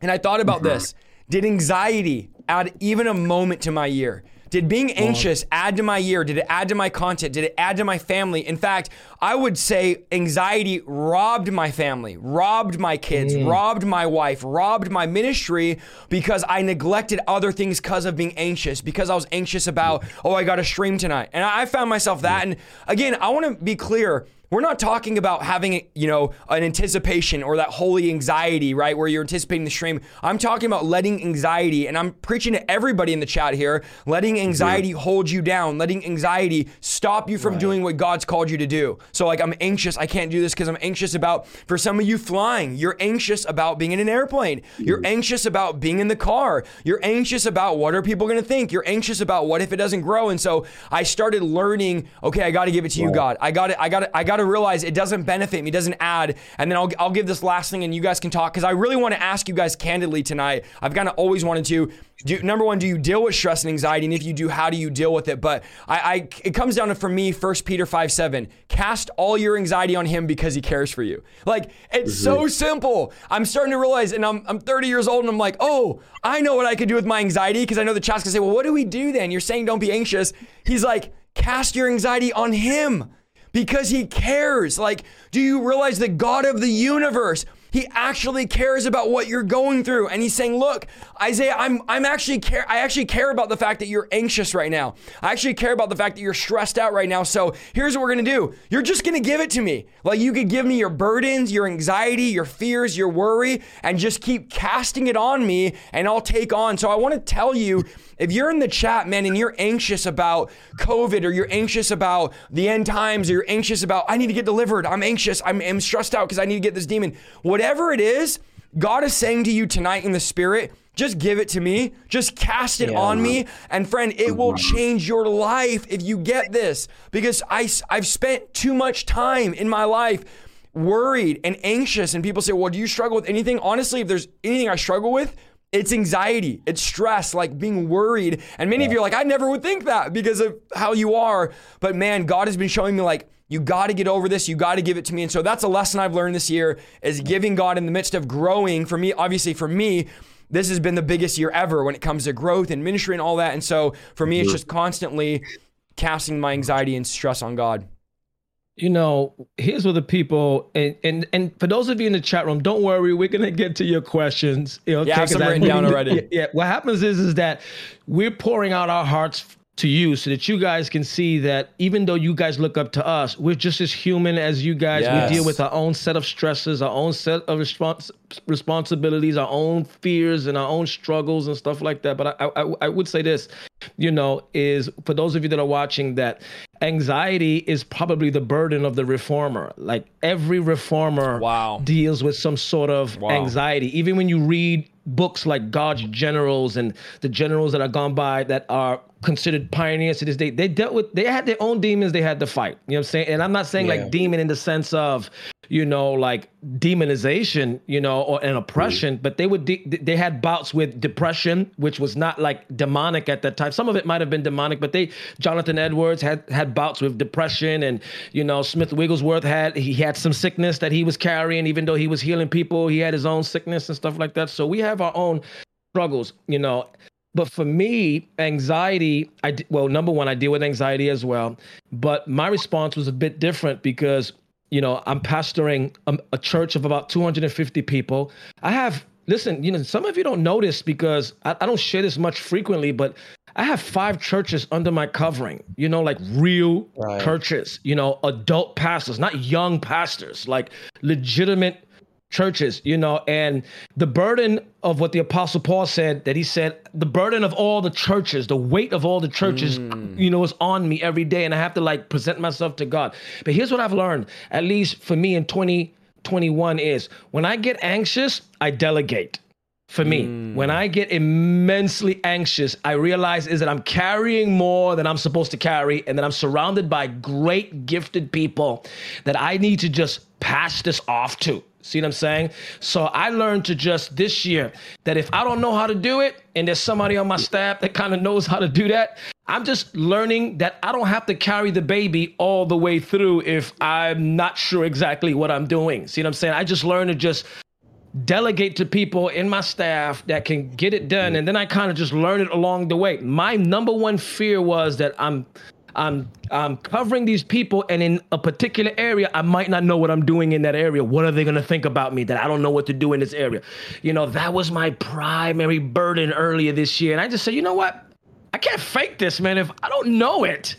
A: And I thought about mm-hmm. this. Did anxiety add even a moment to my year? Did being anxious add to my year? Did it add to my content? Did it add to my family? In fact, I would say anxiety robbed my family, robbed my kids, mm. robbed my wife, robbed my ministry because I neglected other things because of being anxious, because I was anxious about, oh, I got to stream tonight. And I found myself that. And again, I want to be clear. We're not talking about having, you know, an anticipation or that holy anxiety, right? Where you're anticipating the stream. I'm talking about letting anxiety, and I'm preaching to everybody in the chat here, letting anxiety hold you down, letting anxiety stop you from doing what God's called you to do. So, like, I'm anxious. I can't do this because I'm anxious about, for some of you flying, you're anxious about being in an airplane. You're anxious about being in the car. You're anxious about what are people going to think. You're anxious about what if it doesn't grow. And so I started learning, okay, I got to give it to you, God. I got to, I got to, I got to realize it doesn't benefit me, it doesn't add. And then I'll, I'll give this last thing and you guys can talk because I really want to ask you guys candidly tonight. I've kind of always wanted to. Do, number one, do you deal with stress and anxiety? And if you do, how do you deal with it? But I, I it comes down to for me, 1 Peter 5 7. Cast all your anxiety on him because he cares for you. Like it's mm-hmm. so simple. I'm starting to realize, and I'm I'm 30 years old, and I'm like, oh, I know what I could do with my anxiety because I know the chat's gonna say, well, what do we do then? You're saying don't be anxious. He's like, cast your anxiety on him because he cares. Like, do you realize the God of the universe? He actually cares about what you're going through. And he's saying, look, Isaiah, I'm I'm actually care I actually care about the fact that you're anxious right now. I actually care about the fact that you're stressed out right now. So here's what we're gonna do. You're just gonna give it to me. Like you could give me your burdens, your anxiety, your fears, your worry, and just keep casting it on me, and I'll take on. So I want to tell you, if you're in the chat, man, and you're anxious about COVID or you're anxious about the end times or you're anxious about I need to get delivered. I'm anxious. I'm, I'm stressed out because I need to get this demon. Whatever it is, God is saying to you tonight in the spirit, just give it to me. Just cast it
C: Yeah.
A: on me. And friend, it will change your life if you get this. Because I, I've spent too much time in my life worried and anxious. And people say, well, do you struggle with anything? Honestly, if there's anything I struggle with, it's anxiety, it's stress, like being worried. And many of you are like, I never would think that because of how you are. But man, God has been showing me like, you got to get over this. You got to give it to me. And so that's a lesson I've learned this year is giving God in the midst of growing. For me, obviously, for me, this has been the biggest year ever when it comes to growth and ministry and all that. And so for me, it's mm-hmm. just constantly casting my anxiety and stress on God.
B: You know, here's what the people and, and and for those of you in the chat room, don't worry, we're gonna get to your questions. You know,
A: Yeah, I have some written down *laughs* already.
B: Yeah, yeah. What happens is is that we're pouring out our hearts to you so that you guys can see that even though you guys look up to us, we're just as human as you guys.
A: Yes.
B: We deal with our own set of stresses, our own set of respons- responsibilities, our own fears, and our own struggles and stuff like that. But I, I, I would say this, you know, is for those of you that are watching that anxiety is probably the burden of the reformer. Like every reformer
A: Wow.
B: deals with some sort of
A: Wow.
B: anxiety. Even when you read books like God's generals and the generals that are gone by that are considered pioneers to this day, they dealt with they had their own demons they had to fight. You know what I'm saying? And I'm not saying
C: Yeah.
B: like demon in the sense of, you know, like demonization, you know, or an oppression, mm-hmm. but they would de- they had bouts with depression, which was not like demonic at that time. Some of it might have been demonic, but they Jonathan Edwards had had bouts with depression and you know, Smith Wigglesworth had he had some sickness that he was carrying even though he was healing people, he had his own sickness and stuff like that. So we have our own struggles, you know. But for me, anxiety, I well, number one, I deal with anxiety as well. But my response was a bit different because, you know, I'm pastoring a, a church of about 250 people. I have listen, you know, some of you don't notice because I, I don't share this much frequently, but I have five churches under my covering, you know, like real right. churches, you know, adult pastors, not young pastors, like legitimate churches, you know, and the burden of what the apostle Paul said that he said, the burden of all the churches, the weight of all the churches, mm. you know, is on me every day and I have to like present myself to God. But here's what I've learned, at least for me in 2021 is when I get anxious, I delegate for me. Mm. When I get immensely anxious, I realize is that I'm carrying more than I'm supposed to carry and that I'm surrounded by great gifted people that I need to just pass this off to. See what I'm saying? So I learned to just this year that if I don't know how to do it and there's somebody on my staff that kind of knows how to do that, I'm just learning that I don't have to carry the baby all the way through if I'm not sure exactly what I'm doing. See what I'm saying? I just learned to just delegate to people in my staff that can get it done and then I kind of just learn it along the way. My number one fear was that I'm I'm I'm covering these people and in a particular area I might not know what I'm doing in that area. What are they going to think about me that I don't know what to do in this area? You know, that was my primary burden earlier this year and I just said, "You know what? I can't fake this, man. If I don't know it,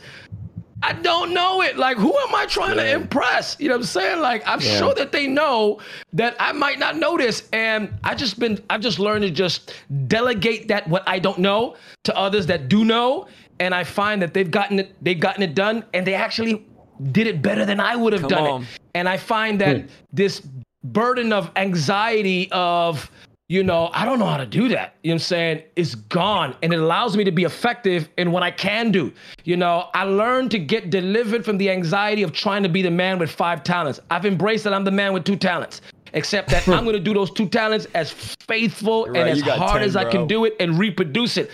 B: I don't know it. Like, who am I trying yeah. to impress? You know what I'm saying? Like, I'm yeah. sure that they know that I might not know this. And I just been, I've just learned to just delegate that what I don't know to others that do know. And I find that they've gotten it, they've gotten it done, and they actually did it better than I would have Come done on. it. And I find that hmm. this burden of anxiety of you know, I don't know how to do that. You know what I'm saying? It's gone. And it allows me to be effective in what I can do. You know, I learned to get delivered from the anxiety of trying to be the man with five talents. I've embraced that I'm the man with two talents. Except that I'm going to do those two talents as faithful right, and as hard 10, as I can do it and reproduce it.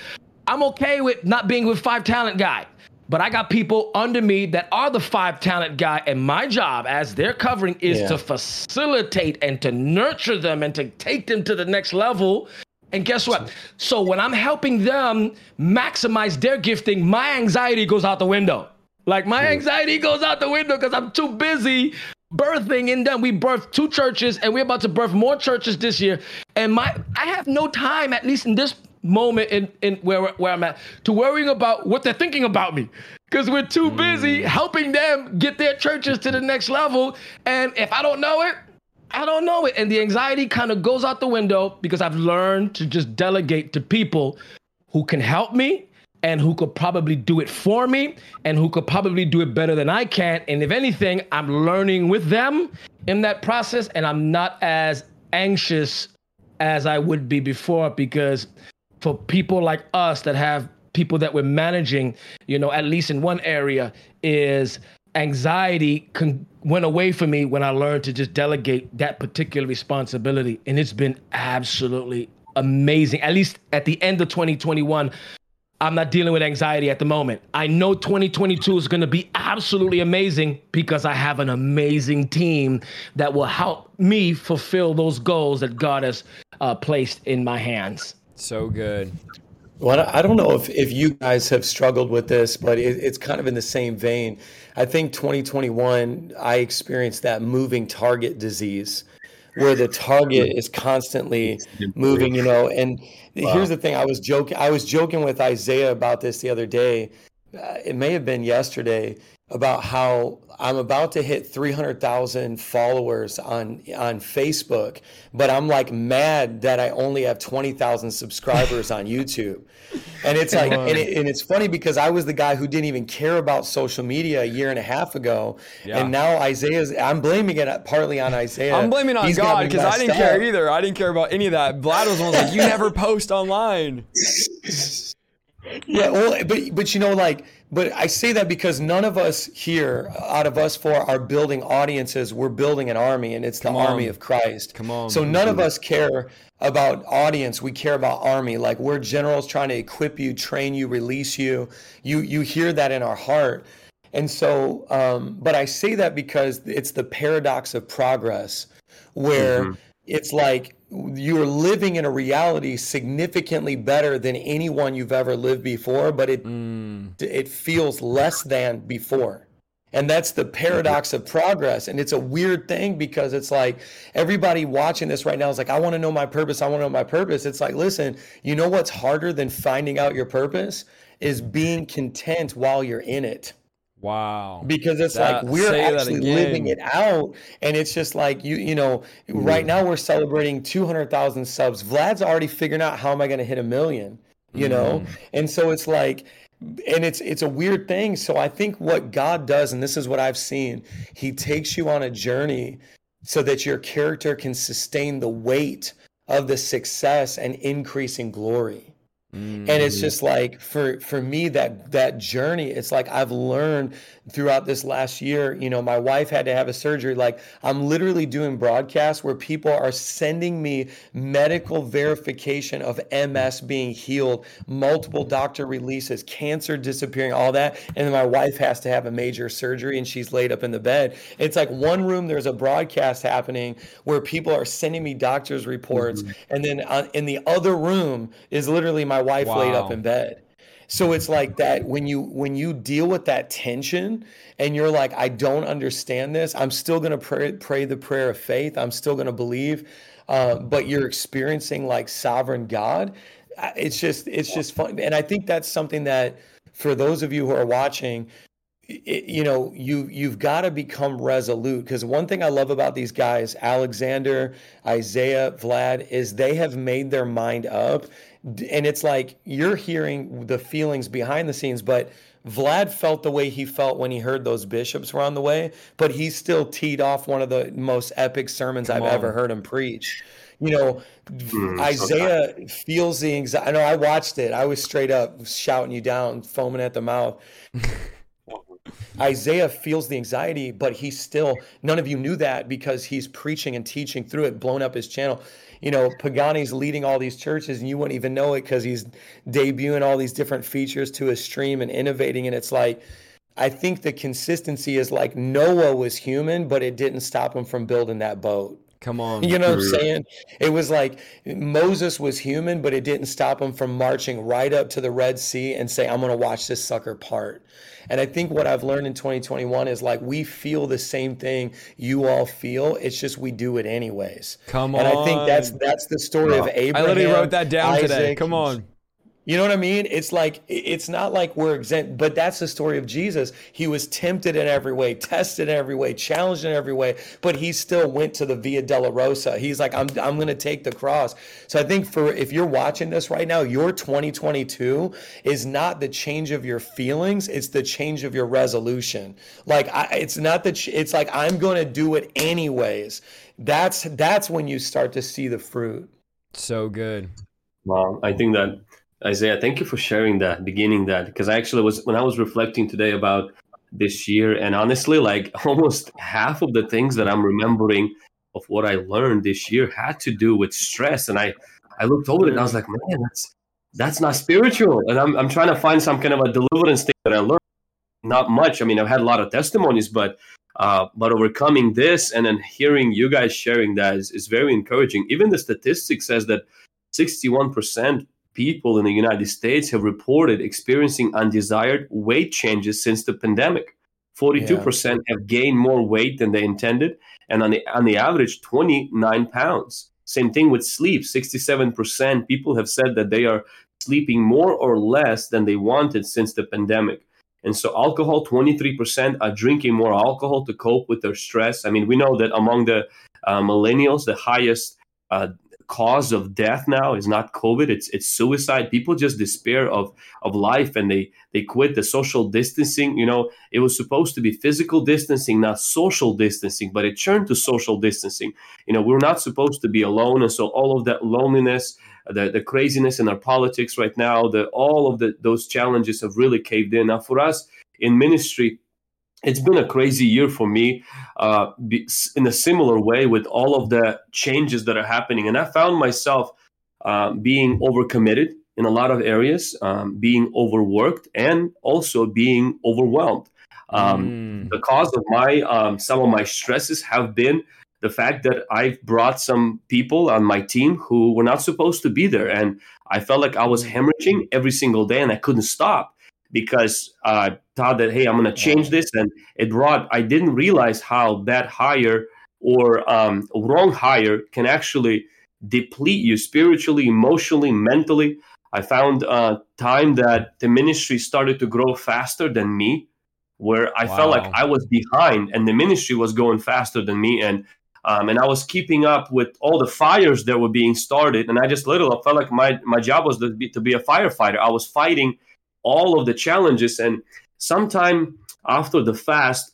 B: I'm okay with not being with five talent guy. But I got people under me that are the five talent guy, and my job as their covering is yeah. to facilitate and to nurture them and to take them to the next level. And guess what? So when I'm helping them maximize their gifting, my anxiety goes out the window. Like my anxiety goes out the window because I'm too busy birthing in them. We birthed two churches and we're about to birth more churches this year. And my I have no time, at least in this moment in, in where, where I'm at to worrying about what they're thinking about me because we're too busy mm. helping them get their churches to the next level. And if I don't know it, I don't know it. And the anxiety kind of goes out the window because I've learned to just delegate to people who can help me and who could probably do it for me and who could probably do it better than I can. And if anything, I'm learning with them in that process and I'm not as anxious as I would be before because for people like us that have people that we're managing, you know, at least in one area, is anxiety con- went away from me when I learned to just delegate that particular responsibility. And it's been absolutely amazing. At least at the end of 2021, I'm not dealing with anxiety at the moment. I know 2022 is going to be absolutely amazing because I have an amazing team that will help me fulfill those goals that God has uh, placed in my hands.
A: So good.
C: Well, I don't know if, if you guys have struggled with this, but it, it's kind of in the same vein. I think 2021, I experienced that moving target disease where the target is constantly moving, you know. And wow. here's the thing I was joking, I was joking with Isaiah about this the other day. Uh, it may have been yesterday about how I'm about to hit 300,000 followers on on Facebook, but I'm like mad that I only have 20,000 subscribers on *laughs* YouTube. And it's like and, it, and, it's funny because I was the guy who didn't even care about social media a year and a half ago. Yeah. And now Isaiah's I'm blaming it partly on Isaiah.
A: I'm blaming on He's God because I didn't up. care either. I didn't care about any of that. Vlad was one like you never *laughs* post online.
C: yeah, well, but but you know like but I say that because none of us here, out of us four, are building audiences. We're building an army, and it's the army of Christ.
A: Come on.
C: So none of us care about audience. We care about army. Like we're generals trying to equip you, train you, release you. You you hear that in our heart. And so, um, but I say that because it's the paradox of progress, where mm-hmm. it's like you're living in a reality significantly better than anyone you've ever lived before, but it mm. it feels less than before. And that's the paradox of progress. And it's a weird thing because it's like everybody watching this right now is like, I want to know my purpose. I want to know my purpose. It's like, listen, you know what's harder than finding out your purpose is being content while you're in it.
A: Wow.
C: Because it's
A: That-
C: like we're actually living it out. And it's just like you, you know, right now we're celebrating 200,000 subs. Vlad's already figuring out how am I going to hit a million, you know? And so it's like, and it's it's a weird thing. So I think what God does, and this is what I've seen, He takes you on a journey so that your character can sustain the weight of the success and increasing glory and it's just like for for me that that journey it's like i've learned throughout this last year you know my wife had to have a surgery. Like i'm literally doing broadcasts where people are sending me medical verification of ms being healed multiple doctor releases cancer disappearing all that. And then my wife has to have a major surgery and she's laid up in the bed. It's like one room there's a broadcast happening where people are sending me doctors reports. And then uh, in the other room is literally my wife laid up in bed. So it's like that when you when you deal with that tension and you're like i don't understand this. I'm still going to pray, pray the prayer of faith. I'm still going to believe uh, but you're experiencing like sovereign god it's just it's just fun. And i think that's something that for those of you who are watching it, you know you you've got to become resolute. Because one thing i love about these guys alexander isaiah vlad is they have made their mind up and it's like you're hearing the feelings behind the scenes but vlad felt the way he felt when he heard those bishops were on the way but he still teed off one of the most epic sermons i've
A: on.
C: ever heard him preach you know
D: Mm,
C: isaiah feels the anxiety i know i watched it i was straight up shouting you down foaming at the mouth *laughs* Isaiah feels the anxiety, but he's still, none of you knew that because he's preaching and teaching through it, blown up his channel. You know, Pagani's leading all these churches and you wouldn't even know it because he's debuting all these different features to his stream and innovating. And it's like, I think the consistency is like Noah was human, but it didn't stop him from building that boat.
A: Come on.
C: You know what I'm saying? It was like Moses was human, but it didn't stop him from marching right up to the Red Sea and say, I'm going to watch this sucker part. And I think what I've learned in 2021 is like we feel the same thing you all feel. It's just we do it anyways.
A: Come on.
C: And I think that's that's the story of Abraham.
A: I literally wrote that down today.
C: Isaac,
A: Come on.
C: You know what I mean? It's like it's not like we're exempt, but that's the story of Jesus. He was tempted in every way, tested in every way, challenged in every way, but he still went to the Via Dolorosa. He's like, I'm I'm going to take the cross. So I think for if you're watching this right now, your 2022 is not the change of your feelings; it's the change of your resolution. Like I, it's not that ch- It's like I'm going to do it anyways. That's that's when you start to see the fruit.
A: So good.
D: Wow, I think that Isaiah, thank you for sharing that, beginning that, because I actually was when I was reflecting today about this year, and honestly, like *laughs* almost half of the things that I'm remembering of what I learned this year had to do with stress, and I I looked over it and I was like, man, that's that's not spiritual, and I'm I'm trying to find some kind of a deliverance thing that I learned. Not much. I mean, I've had a lot of testimonies, but uh, but overcoming this and then hearing you guys sharing that is, is very encouraging. Even the statistic says that 61% people in the United States have reported experiencing undesired weight changes since the pandemic. 42% have gained more weight than they intended, and on the on the average, 29 pounds. Same thing with sleep. 67% people have said that they are sleeping more or less than they wanted since the pandemic. And so, alcohol, 23% are drinking more alcohol to cope with their stress. I mean, we know that among the uh, millennials, the highest uh, cause of death now is not COVID; it's it's suicide. People just despair of of life, and they they quit the social distancing. You know, it was supposed to be physical distancing, not social distancing, but it turned to social distancing. You know, we're not supposed to be alone, and so all of that loneliness, the the craziness in our politics right now, the all of the those challenges have really caved in. Now, for us in ministry, it's been a crazy year for me uh, in a similar way with all of the changes that are happening. And I found myself uh, being overcommitted in a lot of areas, um, being overworked, and also being overwhelmed. Um,
A: Mm.
D: The cause of my um, some of my stresses have been the fact that I've brought some people on my team who were not supposed to be there, and I felt like I was hemorrhaging every single day, and I couldn't stop because I thought that hey, I'm going to change this, and it brought. I didn't realize how that hire or um, wrong hire can actually deplete you spiritually, emotionally, mentally. I found uh, time that the ministry started to grow faster than me, where I wow. felt like I was behind and the ministry was going faster than me. And um, and I was keeping up with all the fires that were being started. And I just literally felt like my, my job was to be, to be a firefighter. I was fighting all of the challenges. And sometime after the fast,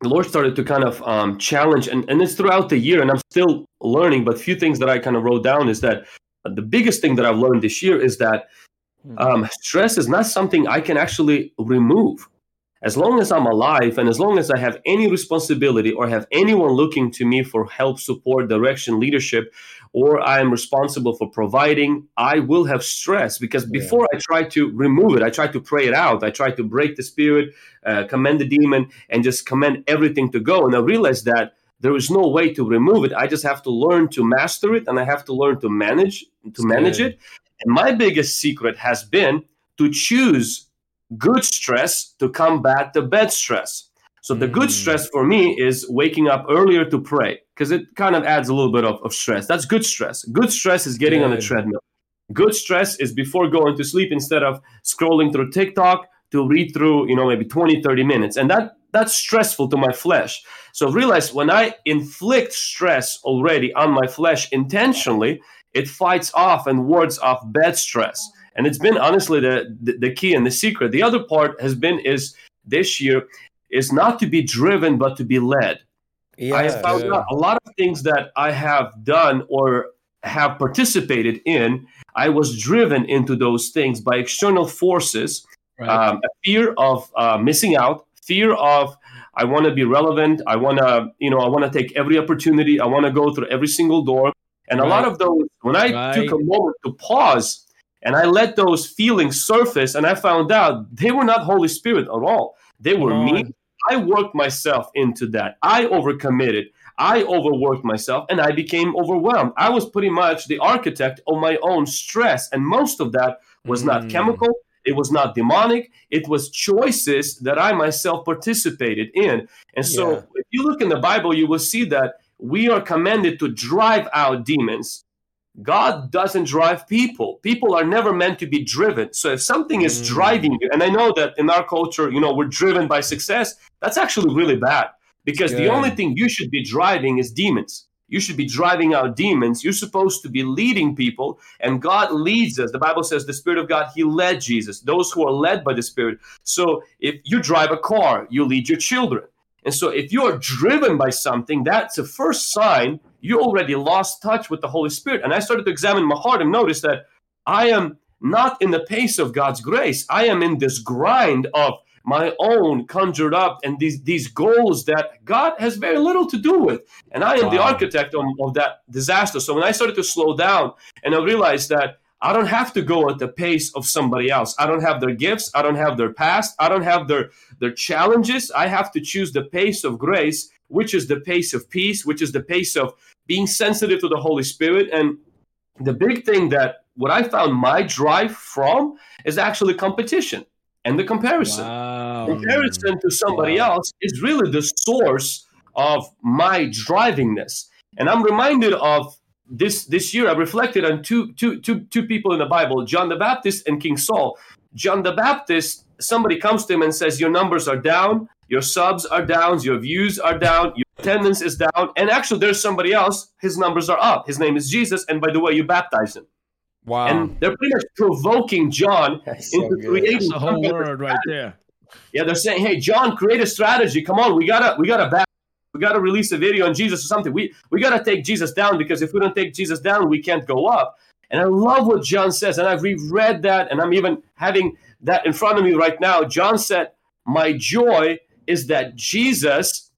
D: the Lord started to kind of um, challenge, and, and it's throughout the year, and I'm still learning. But a few things that I kind of wrote down is that the biggest thing that I've learned this year is that hmm. um, stress is not something I can actually remove as long as I'm alive and as long as I have any responsibility or have anyone looking to me for help, support, direction, leadership, or I am responsible for providing, I will have stress because before yeah. I try to remove it, I try to pray it out, I try to break the spirit, uh, commend the demon, and just command everything to go. And I realize that there is no way to remove it. I just have to learn to master it and I have to learn to manage to manage it. And my biggest secret has been to choose good stress to combat the bad stress. So the good hmm. stress for me is waking up earlier to pray because it kind of adds a little bit of, of stress. That's good stress. Good stress is getting on the treadmill. Good stress is before going to sleep instead of scrolling through TikTok to read through, you know, maybe 20, 30 minutes. And that that's stressful to my flesh. So realize when I inflict stress already on my flesh intentionally, it fights off and wards off bad stress and it's been honestly the, the, the key and the secret the other part has been is this year is not to be driven but to be led yeah, i found out a lot of things that i have done or have participated in i was driven into those things by external forces right. um, a fear of uh, missing out fear of i want to be relevant i want to you know i want to take every opportunity i want to go through every single door and right. a lot of those when i right. took a moment to pause and I let those feelings surface, and I found out they were not Holy Spirit at all. They were me. I worked myself into that. I overcommitted. I overworked myself and I became overwhelmed. I was pretty much the architect of my own stress. And most of that was mm. not chemical, it was not demonic, it was choices that I myself participated in. And so, yeah. if you look in the Bible, you will see that we are commanded to drive out demons. God doesn't drive people. People are never meant to be driven. So if something is mm. driving you, and I know that in our culture, you know, we're driven by success, that's actually really bad because the only thing you should be driving is demons. You should be driving out demons. You're supposed to be leading people, and God leads us. The Bible says the Spirit of God, He led Jesus, those who are led by the Spirit. So if you drive a car, you lead your children. And so if you are driven by something, that's the first sign you already lost touch with the Holy Spirit. And I started to examine my heart and notice that I am not in the pace of God's grace. I am in this grind of my own conjured up and these these goals that God has very little to do with. And I am wow. the architect of, of that disaster. So when I started to slow down and I realized that I don't have to go at the pace of somebody else. I don't have their gifts. I don't have their past. I don't have their their challenges. I have to choose the pace of grace which is the pace of peace, which is the pace of being sensitive to the Holy Spirit. And the big thing that what I found my drive from is actually competition and the comparison. Wow. Comparison to somebody wow. else is really the source of my drivingness. And I'm reminded of this this year. I reflected on two, two, two, two people in the Bible, John the Baptist and King Saul. John the Baptist, somebody comes to him and says, Your numbers are down. Your subs are down, your views are down, your attendance is down, and actually there's somebody else, his numbers are up. His name is Jesus, and by the way, you baptize him. Wow. And they're pretty much provoking John That's into so creating
B: That's the whole word right there.
D: Yeah, they're saying, "Hey, John, create a strategy. Come on, we gotta, we gotta back, we gotta release a video on Jesus or something. We we gotta take Jesus down because if we don't take Jesus down, we can't go up." And I love what John says, and I've reread that, and I'm even having that in front of me right now. John said, "My joy is that Jesus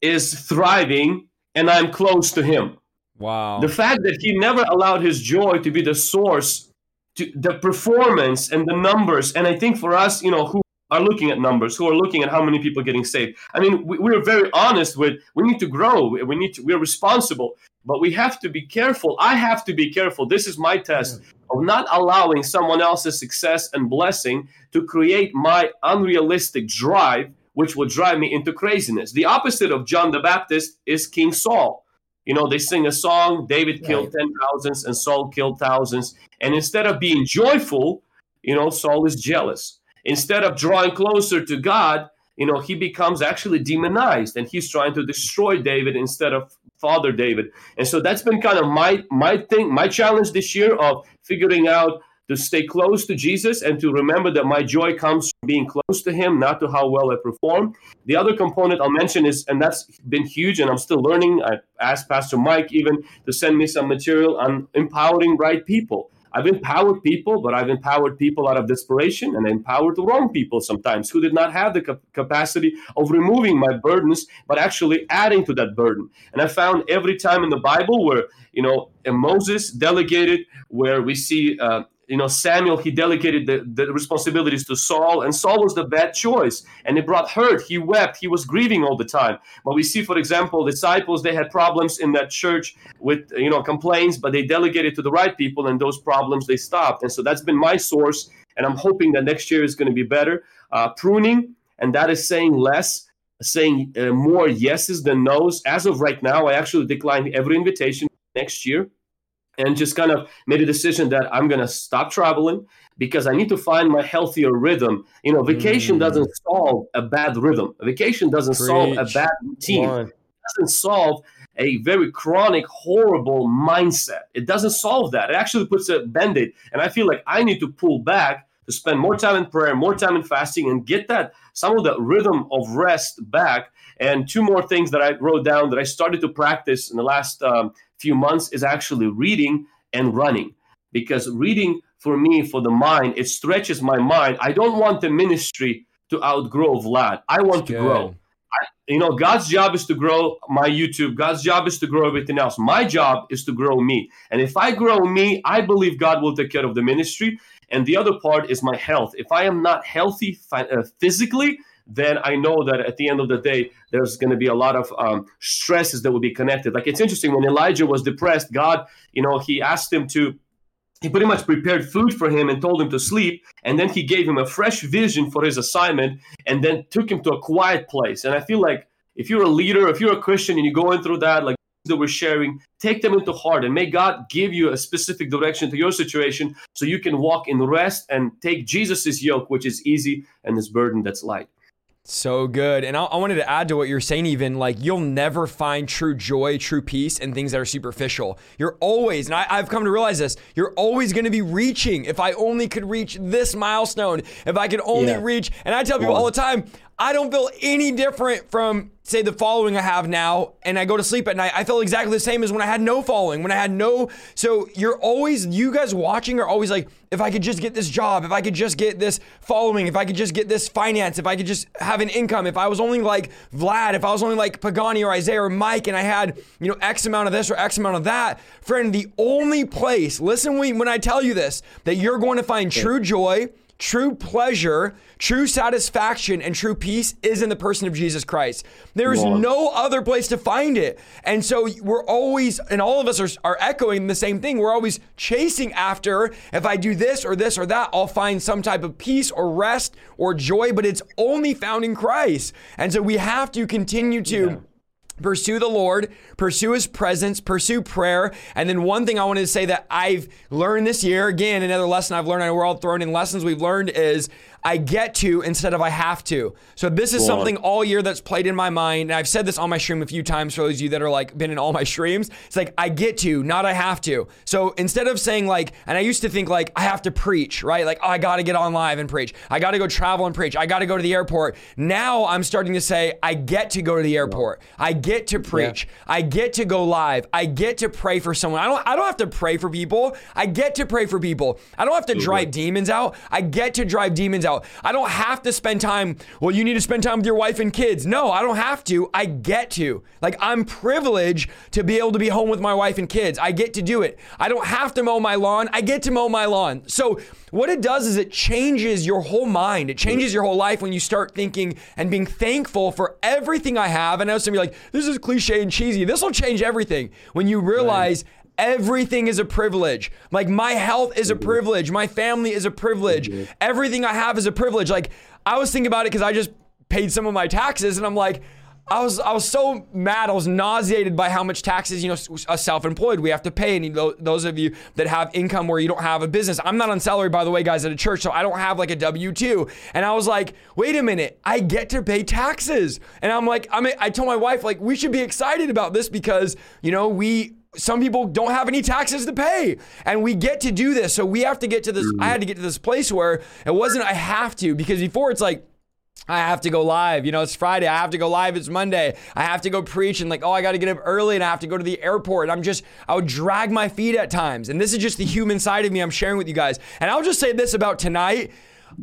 D: is thriving and I'm close to him.
A: Wow.
D: The fact that he never allowed his joy to be the source to the performance and the numbers. And I think for us, you know, who are looking at numbers, who are looking at how many people are getting saved. I mean, we, we're very honest with we need to grow. We need to, we're responsible. but we have to be careful. I have to be careful. This is my test of not allowing someone else's success and blessing to create my unrealistic drive, which will drive me into craziness. The opposite of John the Baptist is King Saul. You know, they sing a song, David killed right. 10,000s and Saul killed thousands. And instead of being joyful, you know, Saul is jealous. Instead of drawing closer to God, you know, he becomes actually demonized and he's trying to destroy David instead of father David. And so that's been kind of my my thing, my challenge this year of figuring out to stay close to Jesus and to remember that my joy comes from being close to him, not to how well I perform. The other component I'll mention is, and that's been huge, and I'm still learning. I asked Pastor Mike even to send me some material on empowering right people. I've empowered people, but I've empowered people out of desperation and empowered the wrong people sometimes who did not have the capacity of removing my burdens, but actually adding to that burden. And I found every time in the Bible where, you know, Moses delegated, where we see uh, you know samuel he delegated the, the responsibilities to saul and saul was the bad choice and it brought hurt. He wept. He was grieving all the time. But we see for example disciples they had problems in that church with you know complaints but they delegated to the right people and those problems they stopped. And so that's been my source and i'm hoping that next year is going to be better. Uh, pruning and that is saying less saying uh, more yeses than nos. As of right now i actually declined every invitation next year and just kind of made a decision that I'm going to stop traveling because I need to find my healthier rhythm. You know, vacation mm. doesn't solve a bad rhythm. Vacation doesn't Preach. solve a bad routine. It doesn't solve a very chronic, horrible mindset. It doesn't solve that. It actually puts a band-aid. And I feel like I need to pull back to spend more time in prayer, more time in fasting, and get that some of the rhythm of rest back. And two more things that I wrote down that I started to practice in the last um, few months is actually reading and running. Because reading for me for the mind it stretches my mind. I don't want the ministry to outgrow vlad. I want That's to good. grow I, you know god's job is to grow my youtube. God's job is to grow everything else. My job is to grow me. And if i grow me i believe god will take care of the ministry. And the other part is my health. If i am not healthy uh, physically then I know that at the end of the day, there's going to be a lot of um, stresses that will be connected. Like it's interesting when Elijah was depressed, God, you know, he asked him to, he pretty much prepared food for him and told him to sleep. And then he gave him a fresh vision for his assignment and then took him to a quiet place. And I feel like if you're a leader, if you're a Christian and you're going through that, like that we're sharing, take them into heart and may God give you a specific direction to your situation so you can walk in rest and take Jesus's yoke, which is easy, and his burden that's light.
A: So good. And I, I, wanted to add to what you're saying, even like you'll never find true joy, true peace in things that are superficial. You're always, and I, I've come to realize this, you're always going to be reaching. If I only could reach this milestone, if I could only yeah. reach, and I tell people all the time, I don't feel any different from, say, the following I have now, and I go to sleep at night. I feel exactly the same as when I had no following, when I had no. So you're always, you guys watching are always like, if I could just get this job, if I could just get this following, if I could just get this finance, if I could just have an income, if I was only like Vlad, if I was only like Pagani or Isaiah or Mike, and I had, you know, X amount of this or X amount of that, friend, the only place, listen when I tell you this, that you're going to find true joy True pleasure, true satisfaction, and true peace is in the person of Jesus Christ. There is no other place to find it. And so we're always, and all of us are, are echoing the same thing. We're always chasing after, if I do this or this or that, I'll find some type of peace or rest or joy, but it's only found in Christ. And so we have to continue to. Yeah pursue the Lord, pursue his presence, pursue prayer. And then one thing I wanted to say that I've learned this year, again, another lesson I've learned, I know we're all thrown in lessons we've learned is I get to instead of I have to. So this is something all year that's played in my mind. And I've said this on my stream a few times for those of you that are like been in all my streams. It's like I get to, not I have to. So instead of saying like, and I used to think like I have to preach, right? Like, oh, I got to get on live and preach. I got to go travel and preach. I got to go to the airport. Now I'm starting to say I get to go to the airport. I get to preach. Yeah. I get to go live. I get to pray for someone. I don't I don't have to pray for people. I get to pray for people. I don't have to drive demons out. I get to drive demons out out. I don't have to spend time, well, you need to spend time with your wife and kids. No, I don't have to. I get to. Like, I'm privileged to be able to be home with my wife and kids. I get to do it. I don't have to mow my lawn. I get to mow my lawn. So, what it does is it changes your whole mind. It changes your whole life when you start thinking and being thankful for everything I have. And I know some of you like, this is cliche and cheesy. This will change everything when you realize right. Everything is a privilege. Like my health is a mm-hmm. privilege. My family is a privilege. Mm-hmm. Everything I have is a privilege. Like I was thinking about it because I just paid some of my taxes and I'm like, I was I was so mad. I was nauseated by how much taxes you know a self-employed we have to pay. And those of you that have income where you don't have a business, I'm not on salary by the way, guys, at a church, so I don't have like a W two. And I was like, wait a minute, I get to pay taxes. And I'm like, I mean, I told my wife like we should be excited about this because you know we some people don't have any taxes to pay and we get to do this so we have to get to this i had to get to this place where it wasn't i have to because before it's like I have to go live. You know, it's Friday. I have to go live. It's Monday. I have to go preach and like, oh, I got to get up early and I have to go to the airport. I'm just, I would drag my feet at times. And this is just the human side of me I'm sharing with you guys. And I'll just say this about tonight.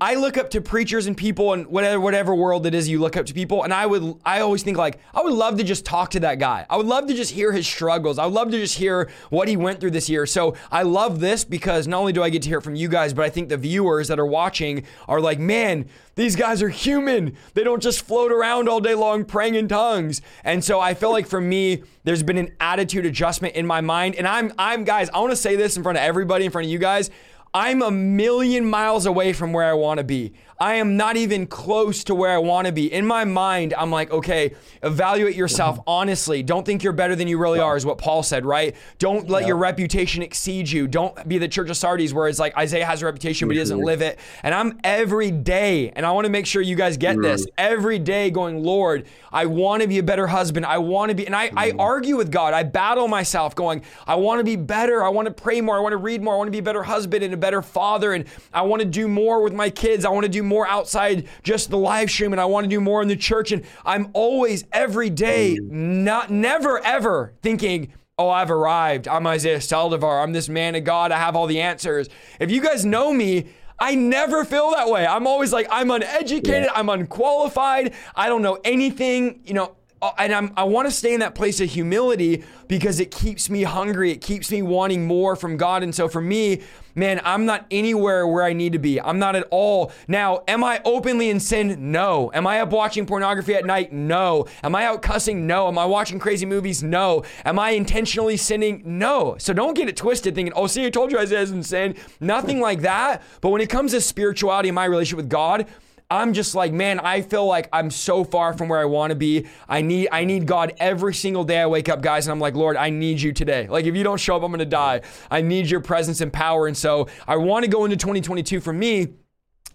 A: I look up to preachers and people and whatever whatever world it is you look up to people and I would I always think like I would love to just talk to that guy. I would love to just hear his struggles. I would love to just hear what he went through this year. So I love this because not only do I get to hear from you guys, but I think the viewers that are watching are like, "Man, these guys are human. They don't just float around all day long praying in tongues." And so I feel like for me, there's been an attitude adjustment in my mind. And I'm I'm guys, I want to say this in front of everybody in front of you guys. I'm a million miles away from where I want to be. I am not even close to where I want to be. In my mind, I'm like, okay, evaluate yourself mm-hmm. honestly. Don't think you're better than you really are, is what Paul said, right? Don't let your reputation exceed you. Don't be the church of Sardis where it's like Isaiah has a reputation, but he doesn't mm-hmm. live it. And I'm every day, and I want to make sure you guys get this, mm-hmm. every day going, Lord, I want to be a better husband. I want to be, and I, I argue with God. I battle myself going, I want to be better. I want to pray more. I want to read more. I want to be a better husband and a better father. And I want to do more with my kids. I want to do more outside just the live stream and I want to do more in the church. And I'm always every day, mm. not never ever thinking, oh, I've arrived. I'm Isaiah Saldivar. I'm this man of God. I have all the answers. If you guys know me, I never feel that way. I'm always like, I'm uneducated. Yeah. I'm unqualified. I don't know anything. You know, Oh, and I'm, I want to stay in that place of humility because it keeps me hungry. It keeps me wanting more from God. And so for me, man, I'm not anywhere where I need to be. I'm not at all. Now, am I openly in sin? No. Am I up watching pornography at night? No. Am I out cussing? No. Am I watching crazy movies? No. Am I intentionally sinning? No. So don't get it twisted thinking, oh, see, I told you I was in sin. Nothing like that. But when it comes to spirituality and my relationship with God, I'm just like, man, I feel like I'm so far from where I want to be. I need I need God every single day I wake up, guys, and I'm like, Lord, I need you today. Like if you don't show up, I'm going to die. I need your presence and power. And so I want to go into 2022 for me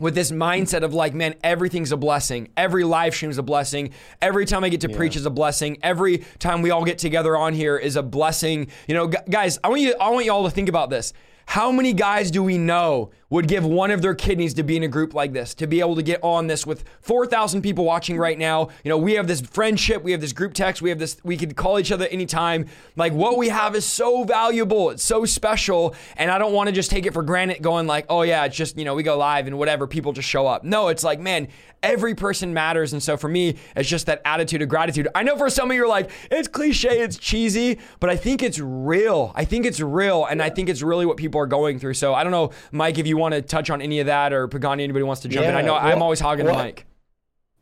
A: with this mindset of like, man, everything's a blessing. Every live stream is a blessing. Every time I get to yeah. preach is a blessing. Every time we all get together on here is a blessing. You know, guys, I want you I want you all to think about this. How many guys do we know would give one of their kidneys to be in a group like this, to be able to get on this with 4,000 people watching right now? You know, we have this friendship, we have this group text, we have this, we could call each other anytime. Like what we have is so valuable, it's so special. And I don't want to just take it for granted going like, oh yeah, it's just, you know, we go live and whatever, people just show up. No, it's like, man, every person matters. And so for me, it's just that attitude of gratitude. I know for some of you are like, it's cliche, it's cheesy, but I think it's real. I think it's real. And I think it's really what people are going through. So I don't know, Mike, if you want to touch on any of that or Pagani, anybody wants to jump yeah, in. I know well, I'm always hogging well, the mic.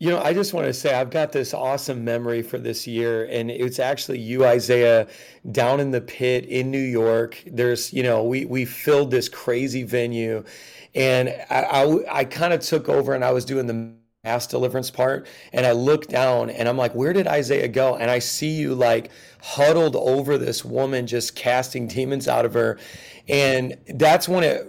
C: You know, I just want to say I've got this awesome memory for this year, and it's actually you, Isaiah, down in the pit in New York. There's, you know, we we filled this crazy venue, and I I, I kind of took over, and I was doing the mass deliverance part, and I look down, and I'm like, where did Isaiah go? And I see you like huddled over this woman, just casting demons out of her, and that's when it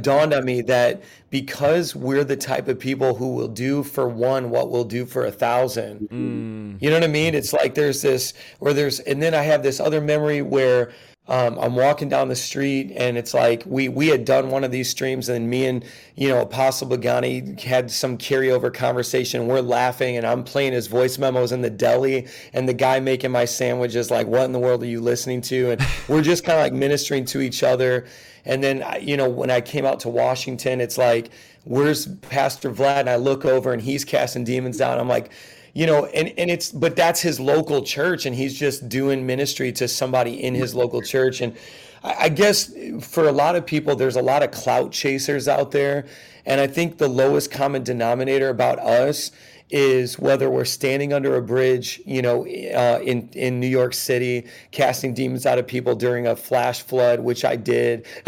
C: dawned on me that because we're the type of people who will do for one what we'll do for a thousand. Mm. You know what I mean? It's like there's this, or there's, and then I have this other memory where um, I'm walking down the street and it's like we we had done one of these streams and me and you know Apostle Pagani had some carryover conversation. We're laughing and I'm playing his voice memos in the deli and the guy making my sandwiches like, what in the world are you listening to? And we're just kind of like ministering to each other. And then, you know, when I came out to Washington, it's like, where's Pastor Vlad? And I look over and he's casting demons down. I'm like, you know, and, and it's, but that's his local church and he's just doing ministry to somebody in his local church. And I, I guess for a lot of people, there's a lot of clout chasers out there. And I think the lowest common denominator about us is whether we're standing under a bridge, you know, uh, in in New York City, casting demons out of people during a flash flood, which I did, *laughs*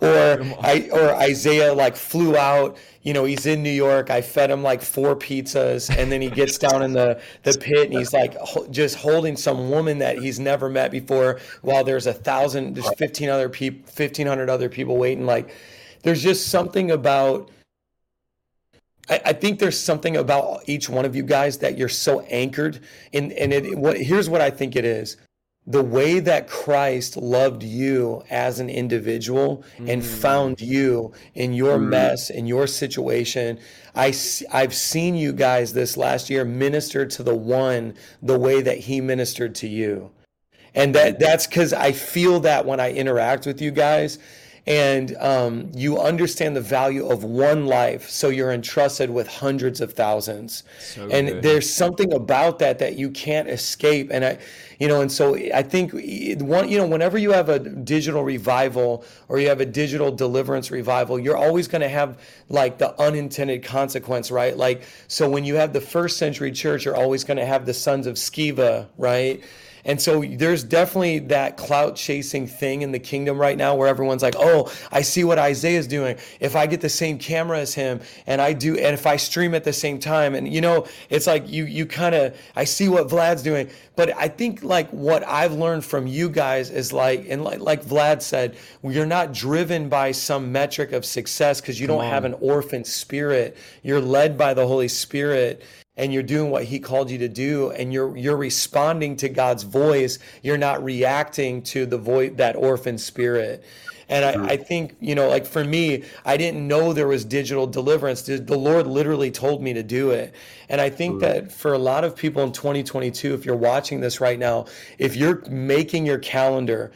C: or I or Isaiah like flew out. You know, he's in New York. I fed him like four pizzas, and then he gets down in the the pit, and he's like ho- just holding some woman that he's never met before, while there's a thousand, there's fifteen other people, fifteen hundred other people waiting. Like, there's just something about I, I, think there's something about each one of you guys that you're so anchored in. And it, what here's what I think it is: the way that Christ loved you as an individual mm. and found you in your mm. mess, in your situation. I, I've seen you guys this last year minister to the one the way that he ministered to you. And that that's because I feel that when I interact with you guys and um, you understand the value of one life so you're entrusted with hundreds of thousands. So and good. there's something about that that you can't escape. And i you know and so i think one you know whenever you have a digital revival or you have a digital deliverance revival you're always going to have like the unintended consequence right? Like so when you have the first century church you're always going to have the sons of sceva right and so there's definitely that clout chasing thing in the kingdom right now where everyone's like, oh, I see what Isaiah's doing. If I get the same camera as him and I do, and if I stream at the same time, and you know, it's like you, you kind of, I see what Vlad's doing. But I think like what I've learned from you guys is like, and like, like Vlad said, you're not driven by some metric of success because you Come don't on. have an orphan spirit. You're led by the Holy Spirit and you're doing what he called you to do and you're you're responding to God's voice you're not reacting to the voice that orphan spirit and I, I, think you know like for me i didn't know there was digital deliverance the lord literally told me to do it and i think that for a lot of people in 2022 if you're watching this right now if you're making your calendar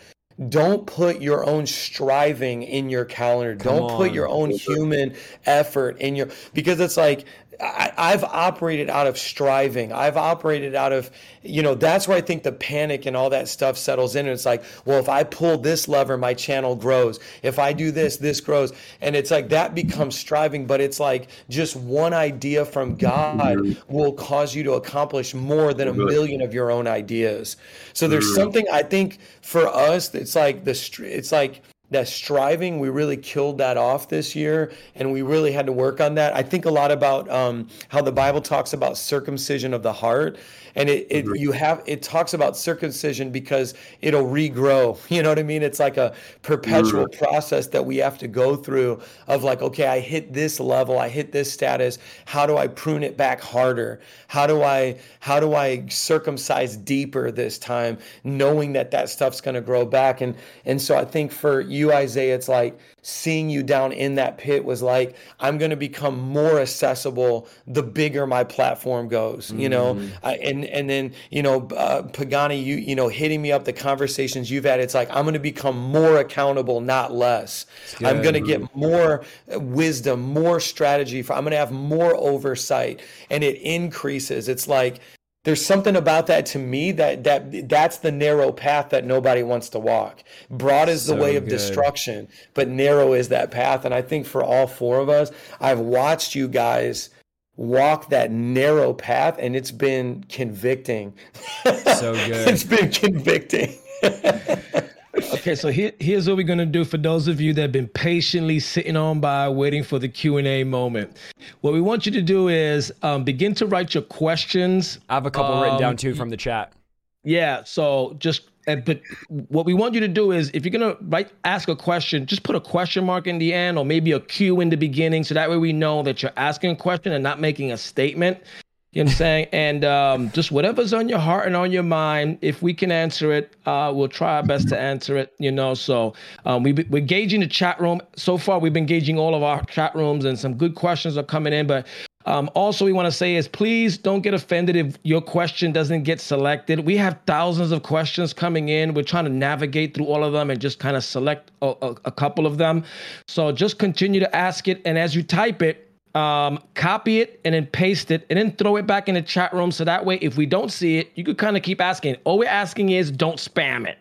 C: don't put your own striving in your calendar. Come don't on. put your own human effort in your because it's like I, I've operated out of striving. I've operated out of, you know, that's where I think the panic and all that stuff settles in. And it's like, well, if I pull this lever, my channel grows. If I do this, this grows. And it's like that becomes striving, but it's like just one idea from God mm-hmm. will cause you to accomplish more than a million of your own ideas. So there's mm-hmm. something I think for us, it's like the, it's like, that striving we really killed that off this year and we really had to work on that. I think a lot about um, how the bible talks about circumcision of the heart and it, it you have it talks about circumcision because it'll regrow. *laughs* You know what i mean? It's like a perpetual process that we have to go through of like okay i hit this level i hit this status. How do i prune it back harder? How do i how do i circumcise deeper this time knowing that that stuff's going to grow back? And and so i think for you isaiah it's like seeing you down in that pit was like i'm going to become more accessible the bigger my platform goes you know? Mm-hmm. I, and and then you know uh, pagani you you know hitting me up the conversations you've had it's like i'm going to become more accountable not less. I'm going to get more wisdom more strategy for i'm going to have more oversight and it increases. It's like there's something about that to me that that that's the narrow path that nobody wants to walk. Broad is the so way of good. destruction but narrow is that path and i think for all four of us i've watched you guys walk that narrow path and it's been convicting so *laughs* good it's been convicting *laughs*
B: okay, so here, here's what we're gonna do for those of you that have been patiently sitting on by, waiting for the Q and A moment. What we want you to do is um, begin to write your questions.
A: I have a couple um, written down um, too from the chat.
B: Yeah, so just but what we want you to do is if you're gonna write ask a question, just put a question mark in the end or maybe a Q in the beginning, so that way we know that you're asking a question and not making a statement. You know what I'm saying? And um, just whatever's on your heart and on your mind, if we can answer it, uh, we'll try our best to answer it. You know, so um, we, we're gauging the chat room. So far, we've been gauging all of our chat rooms, and some good questions are coming in. But um, also, we want to say is please don't get offended if your question doesn't get selected. We have thousands of questions coming in. We're trying to navigate through all of them and just kind of select a, a, a couple of them. So just continue to ask it, and as you type it um, copy it and then paste it and then throw it back in the chat room. So that way, if we don't see it, you could kind of keep asking. All we're asking is don't spam it.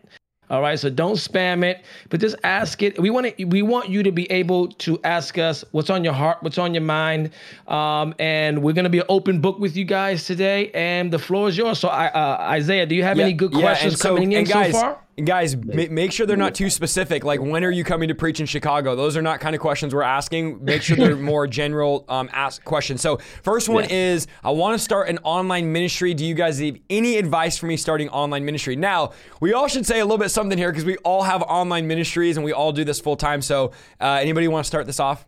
B: All right, so don't spam it, but just ask it. We want to, we want you to be able to ask us what's on your heart, what's on your mind, um, and we're gonna be an open book with you guys today. And the floor is yours. So, I, uh, Isaiah, do you have
A: Yeah,
B: any good
A: yeah,
B: questions
A: so-
B: coming in
A: guys,
B: so far?
A: Guys, ma- make sure they're not too specific. Like, when are you coming to preach in Chicago? Those are not kind of questions we're asking. Make sure they're *laughs* more general um, ask questions. So, first one is I want to start an online ministry. Do you guys have any advice for me starting online ministry? Now, we all should say a little bit something here because we all have online ministries and we all do this full time. So, uh, anybody want to start this off?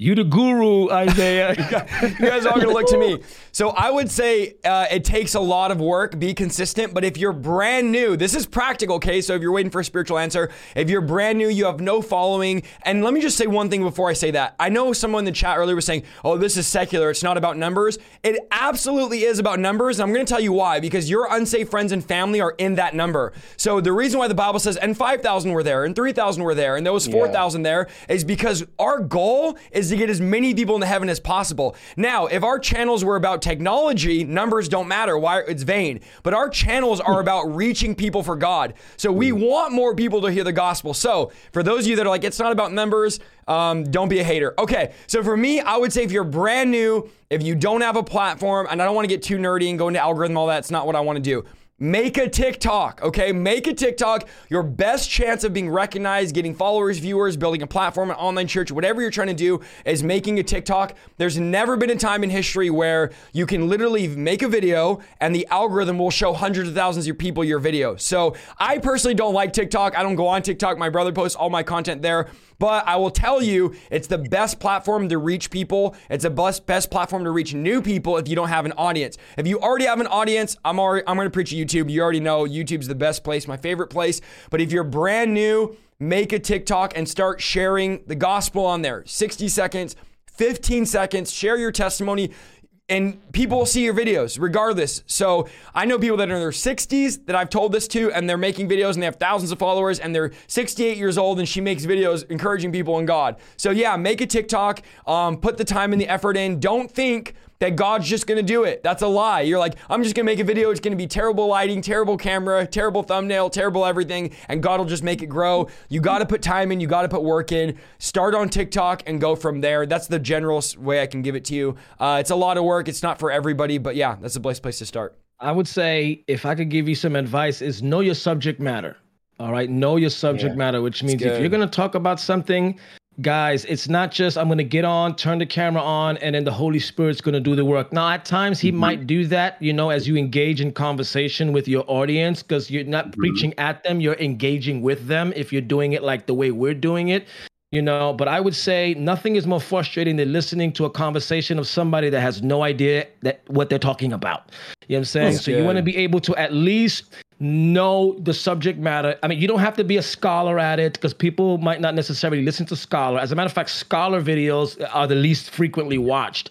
B: You the guru, Isaiah. *laughs*
A: you guys are all gonna look to me. So I would say uh, it takes a lot of work. Be consistent. But if you're brand new, this is practical. Okay, so if you're waiting for a spiritual answer, if you're brand new, you have no following. And let me just say one thing before I say that. I know someone in the chat earlier was saying, "Oh, this is secular. It's not about numbers." It absolutely is about numbers, and I'm gonna tell you why. Because your unsafe friends and family are in that number. So the reason why the Bible says, "And 5,000 were there, and 3,000 were there, and there was 4,000 there," is because our goal is to get as many people into heaven as possible. Now, if our channels were about technology, numbers don't matter. Why it's vain. But our channels are about reaching people for God. So we want more people to hear the gospel. So for those of you that are like, it's not about numbers, um, don't be a hater. Okay, so for me, I would say if you're brand new, if you don't have a platform, and I don't want to get too nerdy and go into algorithm, all that, it's not what I want to do. Make a TikTok, okay? Make a TikTok. Your best chance of being recognized, getting followers, viewers, building a platform, an online church, whatever you're trying to do is making a TikTok. There's never been a time in history where you can literally make a video and the algorithm will show hundreds of thousands of people your video. So I personally don't like TikTok. I don't go on TikTok. My brother posts all my content there. But I will tell you, it's the best platform to reach people. It's the best best platform to reach new people if you don't have an audience. If you already have an audience, I'm already I'm gonna preach YouTube. You already know YouTube's the best place, my favorite place. But if you're brand new, make a TikTok and start sharing the gospel on there. 60 seconds, 15 seconds, share your testimony and people will see your videos regardless. So I know people that are in their 60s that I've told this to, and they're making videos and they have thousands of followers, and they're 68 years old and she makes videos encouraging people in God. So yeah, make a TikTok, um, put the time and the effort in. Don't think that God's just gonna do it. That's a lie. You're like, I'm just gonna make a video. It's gonna be terrible lighting, terrible camera, terrible thumbnail, terrible everything, and God will just make it grow. You gotta put time in, you gotta put work in. Start on TikTok and go from there. That's the general way I can give it to you. Uh, it's a lot of work. It's not for everybody, but yeah, that's the best place to start.
B: I would say if I could give you some advice is know your subject matter. All right, know your subject
C: Yeah,
B: matter, which means if you're going to talk about something, guys, it's not just I'm going to get on, turn the camera on and then the Holy Spirit's going to do the work. Now, at times he mm-hmm. might do that, you know, as you engage in conversation with your audience because you're not mm-hmm. preaching at them, you're engaging with them if you're doing it like the way we're doing it. You know, but I would say nothing is more frustrating than listening to a conversation of somebody that has no idea that what they're talking about. You know what I'm saying?
A: That's
B: so you want to be able to at least know the subject matter. I mean, you don't have to be a scholar at it because people might not necessarily listen to scholar. As a matter of fact, scholar videos are the least frequently watched.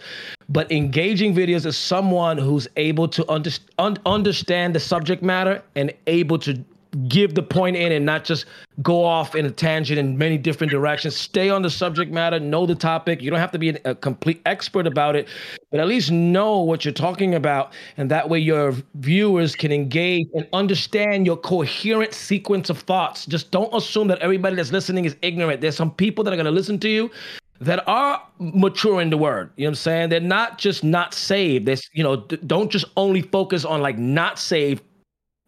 B: But engaging videos is someone who's able to under, un- understand the subject matter and able to give the point in and not just go off in a tangent in many different directions. Stay on the subject matter, know the topic. You don't have to be a complete expert about it, but at least know what you're talking about. And that way your viewers can engage and understand your coherent sequence of thoughts. Just don't assume that everybody that's listening is ignorant. There's some people that are going to listen to you that are mature in the word. You know what I'm saying? They're not just not saved. There's, you know, d- don't just only focus on like not saved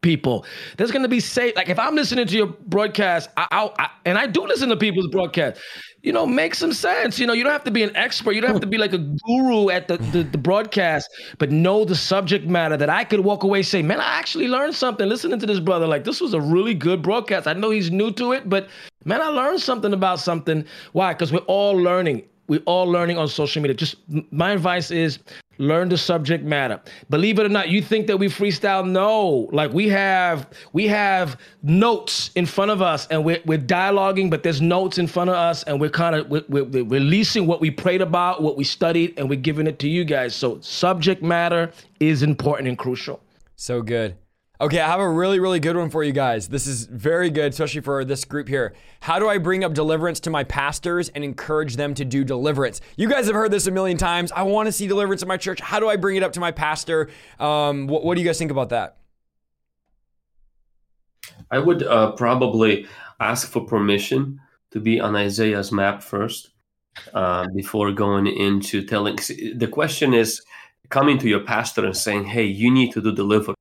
B: people. There's going to be safe. Like if I'm listening to your broadcast, I, I, I and I do listen to people's broadcast. You know, make some sense. You know, you don't have to be an expert. You don't have to be like a guru at the, the, the broadcast, but know the subject matter that I could walk away say, man, I actually learned something listening to this brother. Like this was a really good broadcast. I know he's new to it, but man, I learned something about something. Why? Because we're all learning. We're all learning on social media. Just my advice is learn the subject matter. Believe it or not, you think that we freestyle? No. Like we have we have notes in front of us and we're, we're dialoguing, but there's notes in front of us and we're kind of we're, we're, we're releasing what we prayed about, what we studied, and we're giving it to you guys. So subject matter is important and crucial.
A: So good. Okay, I have a really, really good one for you guys. This is very good, especially for this group here. How do I bring up deliverance to my pastors and encourage them to do deliverance? You guys have heard this a million times. I want to see deliverance in my church. How do I bring it up to my pastor? Um, what, what do you guys think about that?
D: I would uh, probably ask for permission to be on Isaiah's map first uh, before going into telling. The question is coming to your pastor and saying, "Hey, you need to do deliverance."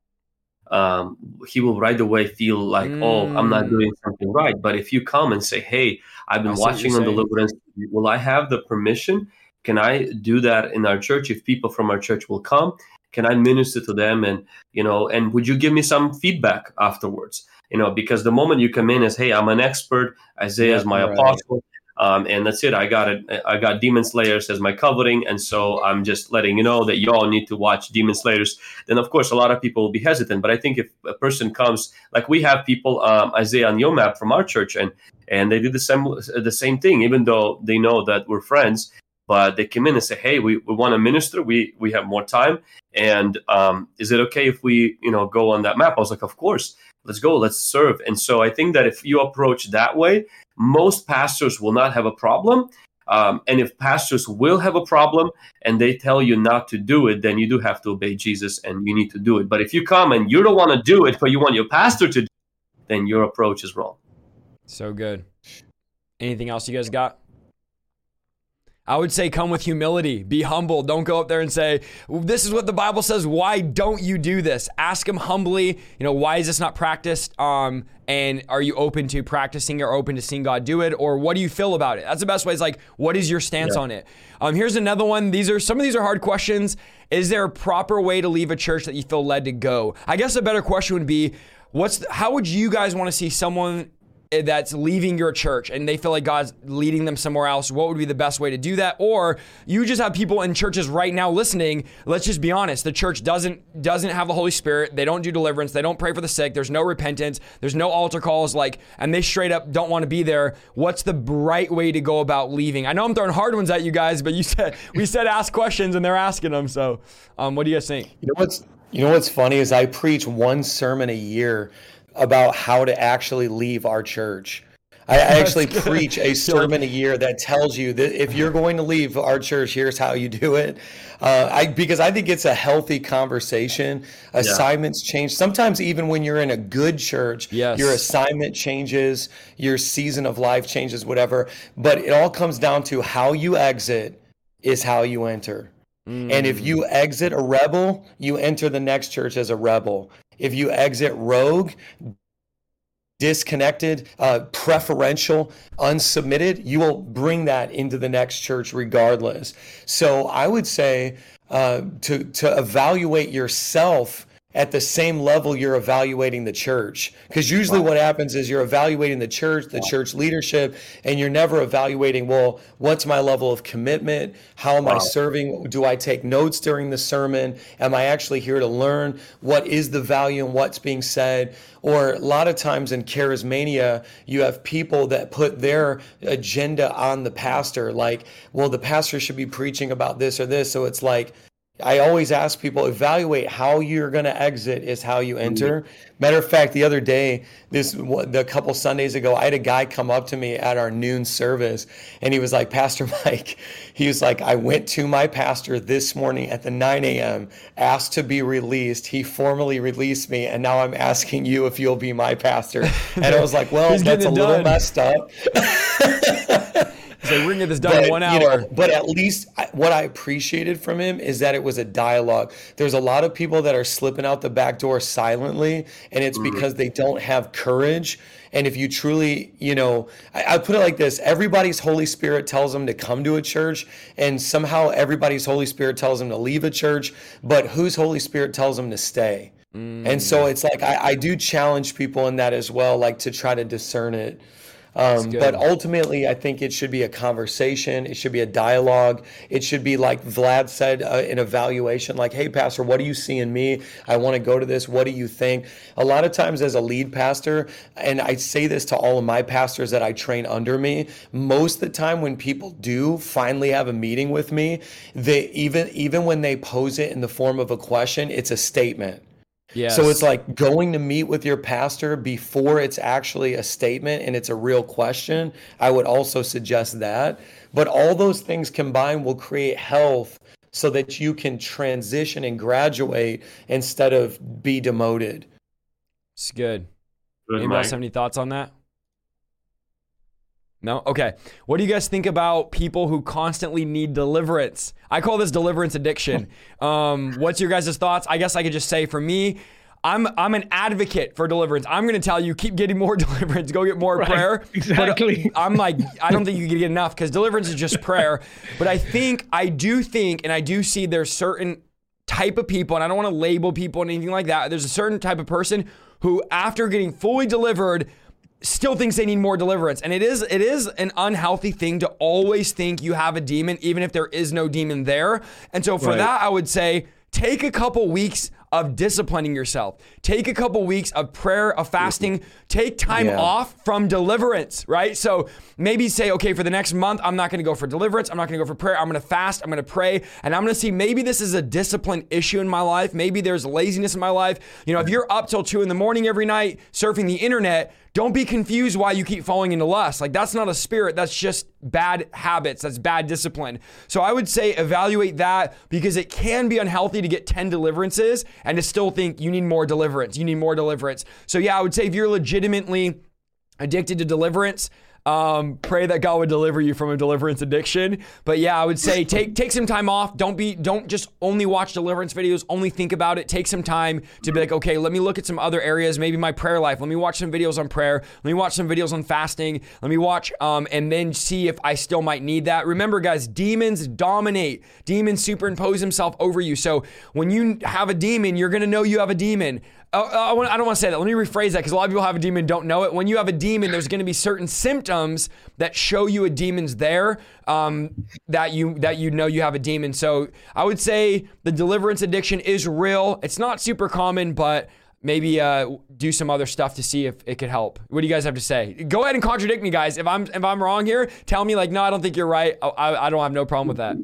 D: Um, he will right away feel like, mm. "Oh, I'm not mm. doing something right." But if you come and say, "Hey, I've been watching on deliverance. Will I have the permission? Can I do that in our church? If people from our church will come, can I minister to them? And you know, and would you give me some feedback afterwards?" You know, because the moment you come in as, "Hey, I'm an expert. Isaiah is my right. apostle." Um, and that's it. I got it. I got Demon Slayers as my covering, and so I'm just letting you know that you all need to watch Demon Slayers. Then, of course, a lot of people will be hesitant. But I think if a person comes, like we have people, um, Isaiah on your map from our church, and and they did the same the same thing, even though they know that we're friends. But they come in and say, "Hey, we, we want to minister. We we have more time, and um, is it okay if we you know go on that map?" I was like, "Of course." let's go let's serve and so i think that if you approach that way most pastors will not have a problem. Um, and if pastors will have a problem and they tell you not to do it, then you do have to obey Jesus and you need to do it. But if you come and you don't want to do it, but you want your pastor to do it, then your approach is wrong.
A: So good. Anything else you guys got? I would say come with humility. Be humble. Don't go up there and say, This is what the Bible says. Why don't you do this? Ask him humbly, you know, why is this not practiced? Um, and are you open to practicing or open to seeing God do it? Or what do you feel about it? That's the best way. It's like, what is your stance yeah. on it? Um, here's another one. These are some of these are hard questions. Is there a proper way to leave a church that you feel led to go? I guess a better question would be, what's the, how would you guys want to see someone that's leaving your church and they feel like God's leading them somewhere else, what would be the best way to do that? Or you just have people in churches right now listening. Let's just be honest. The church doesn't doesn't have the Holy Spirit. They don't do deliverance. They don't pray for the sick. There's no repentance. There's no altar calls like and they straight up don't want to be there. What's the right way to go about leaving? I know I'm throwing hard ones at you guys, but you said *laughs* we said ask questions and they're asking them. So, um, what do you guys think?
C: You know what's you know what's funny is I preach one sermon a year about how to actually leave our church. I actually preach a *laughs* sermon a year that tells you that if you're going to leave our church, here's how you do it. Uh, I because I think it's a healthy conversation. Assignments yeah. change. Sometimes even when you're in a good church, yes. your assignment changes, your season of life changes, whatever. But it all comes down to how you exit is how you enter. Mm. And if you exit a rebel, you enter the next church as a rebel. If you exit rogue, disconnected, uh, preferential, unsubmitted, you will bring that into the next church regardless. So I would say uh, to to evaluate yourself at the same level you're evaluating the church. Because usually wow. what happens is you're evaluating the church, the wow. church leadership, and you're never evaluating, well, what's my level of commitment? How am wow. I serving? Do I take notes during the sermon? Am I actually here to learn? What is the value and what's being said? Or a lot of times in charismania, you have people that put their agenda on the pastor, like, well, the pastor should be preaching about this or this. So it's like, I always ask people evaluate how you're going to exit is how you enter. Matter of fact, the other day, this the couple Sundays ago, I had a guy come up to me at our noon service, and he was like, "Pastor Mike," *laughs* he was like, "I went to my pastor this morning at the 9 a.m. asked to be released. He formally released me, and now I'm asking you if you'll be my pastor." *laughs* And I was like, "Well, that's a little messed up." *laughs*
A: So we're gonna get this done but, in one hour. You
C: know, but at least what I appreciated from him is that it was a dialogue. There's a lot of people that are slipping out the back door silently, and it's mm-hmm. because they don't have courage. And if you truly, you know, I, I, put it like this everybody's Holy Spirit tells them to come to a church, and somehow everybody's Holy Spirit tells them to leave a church, but whose Holy Spirit tells them to stay? Mm. And so mm. it's like I, I do challenge people in that as well, like to try to discern it. Um, but ultimately, I think it should be a conversation. It should be a dialogue. It should be like Vlad said, uh, an evaluation. Like, hey, pastor, what do you see in me? I want to go to this. What do you think? A lot of times, as a lead pastor, and I say this to all of my pastors that I train under me, most of the time when people do finally have a meeting with me, they even even when they pose it in the form of a question, it's a statement. Yes. So it's like going to meet with your pastor before it's actually a statement and it's a real question. I would also suggest that. But all those things combined will create health so that you can transition and graduate instead of be demoted.
A: It's good. Anybody else have any thoughts on that? No? Okay. What do you guys think about people who constantly need deliverance? I call this deliverance addiction. *laughs* um, what's your guys' thoughts? I guess I could just say for me, I'm I'm an advocate for deliverance. I'm going to tell you, keep getting more *laughs* deliverance. Go get more
B: Right,
A: prayer. *laughs*
B: exactly.
A: But I'm like, I don't think you can get enough because deliverance is just prayer. But I think I do think, and I do see there's certain type of people, and I don't want to label people and anything like that. There's a certain type of person who, after getting fully delivered, still thinks they need more deliverance. And it is it is an unhealthy thing to always think you have a demon, even if there is no demon there. And so for
B: Right.
A: that, I would say take a couple weeks of disciplining yourself. Take a couple weeks of prayer, of fasting. Take time
C: Yeah.
A: off from deliverance, right? So maybe say, okay, for the next month, I'm not going to go for deliverance. I'm not going to go for prayer. I'm going to fast. I'm going to pray. And I'm going to see maybe this is a discipline issue in my life. Maybe there's laziness in my life. You know, if you're up till two in the morning every night surfing the internet, don't be confused why you keep falling into lust. Like that's not a spirit. That's just bad habits. That's bad discipline. So I would say evaluate that because it can be unhealthy to get 10 deliverances and to still think you need more deliverance. You need more deliverance. So yeah, I would say if you're legitimately addicted to deliverance, um, pray that God would deliver you from a deliverance addiction. But yeah, I would say take take some time off. Don't be don't just only watch deliverance videos. Only think about it. Take some time to be like, okay, let me look at some other areas. Maybe my prayer life. Let me watch some videos on prayer. Let me watch some videos on fasting. Let me watch um, and then see if I still might need that. Remember, guys, demons dominate. Demons superimpose himself over you. So when you have a demon, you're gonna know you have a demon. Uh, I, want, I don't want to say that. Let me rephrase that because a lot of people have a demon and don't know it. When you have a demon, there's going to be certain symptoms that show you a demon's there. Um, that you that you know you have a demon. So I would say the deliverance addiction is real. It's not super common, but maybe uh, do some other stuff to see if it could help. What do you guys have to say? Go ahead and contradict me, guys. If I'm if I'm wrong here, tell me like, no, I don't think you're right. I, I, I don't have no problem with that.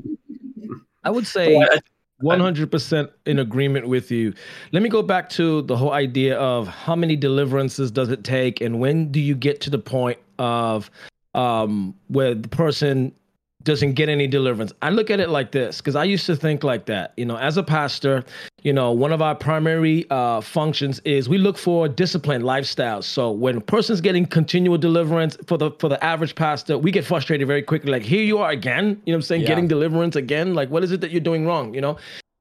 B: I would say
D: I-
B: 100% in agreement with you. Let me go back to the whole idea of how many deliverances does it take and when do you get to the point of um, where the person doesn't get any deliverance. I look at it like this because I used to think like that. You know, as a pastor, you know, one of our primary uh, functions is we look for disciplined lifestyles. So when a person's getting continual deliverance for the for the average pastor, we get frustrated very quickly. Like, here you are again. You know what I'm saying?
A: Yeah.
B: Getting deliverance again. Like, what is it that you're doing wrong? You know?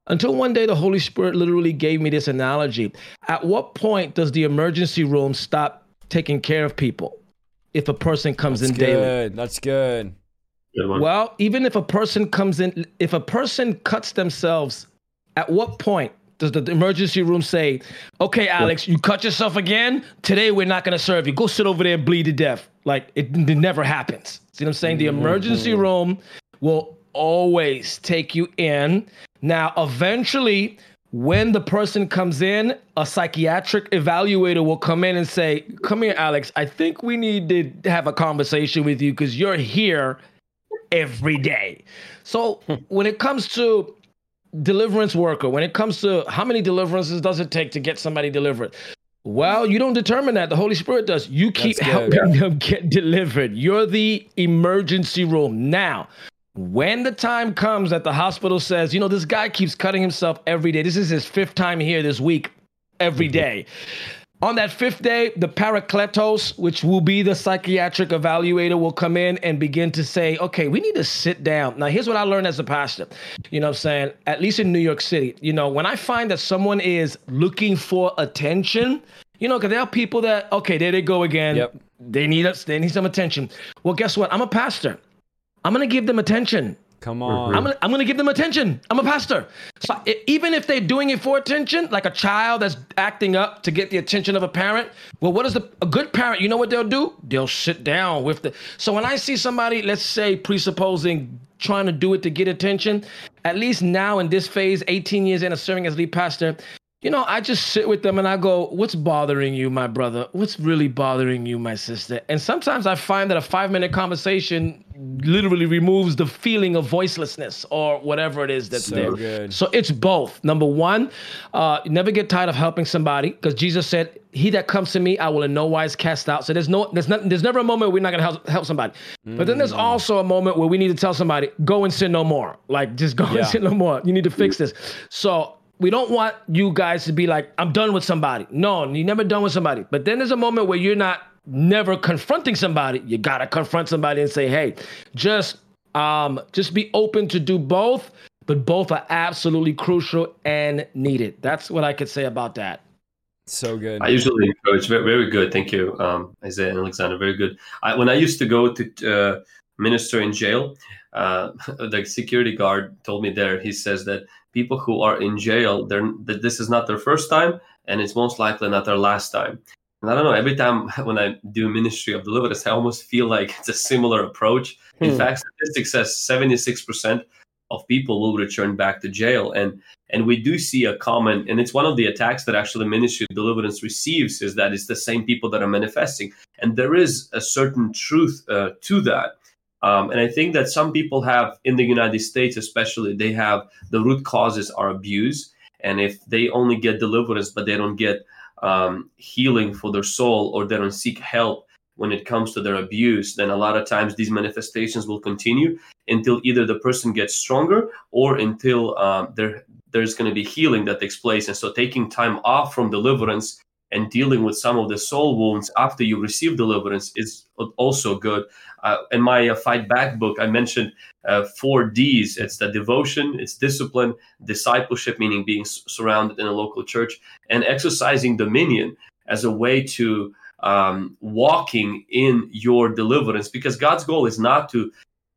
B: Until one day the Holy Spirit literally gave me this analogy. At what point does the emergency room stop taking care of people if a person comes
A: That's
B: in daily?
A: That's good.
D: That's good.
B: Well, even if a person comes in, if a person cuts themselves, at what point does the emergency room say, okay, Alex, you cut yourself again? Today we're not going to serve you. Go sit over there and bleed to death. Like it, it never happens. See what I'm saying? The emergency mm-hmm. room will always take you in. Now, eventually, when the person comes in, a psychiatric evaluator will come in and say, Come here, Alex. I think we need to have a conversation with you because you're here every day. So hmm. when it comes to deliverance worker, when it comes to how many deliverances does it take to get somebody delivered? Well, you don't determine that. The Holy Spirit does. You keep helping them get delivered. You're the emergency room. Now, when the time comes that the hospital says, you know, this guy keeps cutting himself every day. This is his fifth time here this week, every mm-hmm. day. On that fifth day, the parakletos, which will be the psychiatric evaluator, will come in and begin to say, okay, we need to sit down. Now, here's what I learned as a pastor. You know what I'm saying? At least in New York City, you know, when I find that someone is looking for attention, you know, because there are people that, okay, there they go again.
A: Yep.
B: They need us, they need some attention. Well, guess what? I'm a pastor. I'm gonna give them attention.
A: Come on.
B: I'm gonna, I'm gonna give them attention. I'm a pastor. So i- even if they're doing it for attention, like a child that's acting up to get the attention of a parent, well, what is the, a good parent? You know what they'll do? They'll sit down with the. So when I see somebody, let's say presupposing trying to do it to get attention, at least now in this phase, 18 years in of serving as lead pastor, you know, I just sit with them and I go, What's bothering you, my brother? What's really bothering you, my sister? And sometimes I find that a five minute conversation literally removes the feeling of voicelessness or whatever it is that's
A: So
B: there.
A: good.
B: So it's both. Number one, uh, never get tired of helping somebody because Jesus said, He that comes to me, I will in no wise cast out. So there's no, there's not, there's never a moment we're not gonna help, help somebody. But then there's
A: Mm.
B: also a moment where we need to tell somebody, go and sin no more. Like just go
A: Yeah.
B: and sin no more. You need to fix this. So we don't want you guys to be like, I'm done with somebody. No, you're never done with somebody. But then there's a moment where you're not never confronting somebody. You gotta confront somebody and say, hey, just um, just be open to do both, but both are absolutely crucial and needed. That's what I could say about that.
A: So good.
D: I usually encourage. Very, very good. Thank you, um, Isaiah and Alexander. Very good. I, when I used to go to uh, minister in jail, uh, *laughs* the security guard told me there. He says that people who are in jail, they're that this is not their first time, and it's most likely not their last time. And I don't know. Every time *laughs* when I do ministry of deliverance, I almost feel like it's a similar approach. In hmm. fact, statistics says seventy six percent of people will return back to jail, and and we do see a common, and it's one of the attacks that actually ministry of deliverance receives is that it's the same people that are manifesting, and there is a certain truth uh, to that. Um, and I think that some people have in the United States, especially, they have the root causes are abuse. And if they only get deliverance, but they don't get um, healing for their soul or they don't seek help when it comes to their abuse, then a lot of times these manifestations will continue until either the person gets stronger or until um, there there's going to be healing that takes place. And so taking time off from deliverance and dealing with some of the soul wounds after you receive deliverance is also good. Uh, in my uh, Fight Back book, I mentioned uh, four D's. It's the devotion, it's discipline, discipleship, meaning being surrounded in a local church, and exercising dominion as a way to um, walking in your deliverance. Because God's goal is not to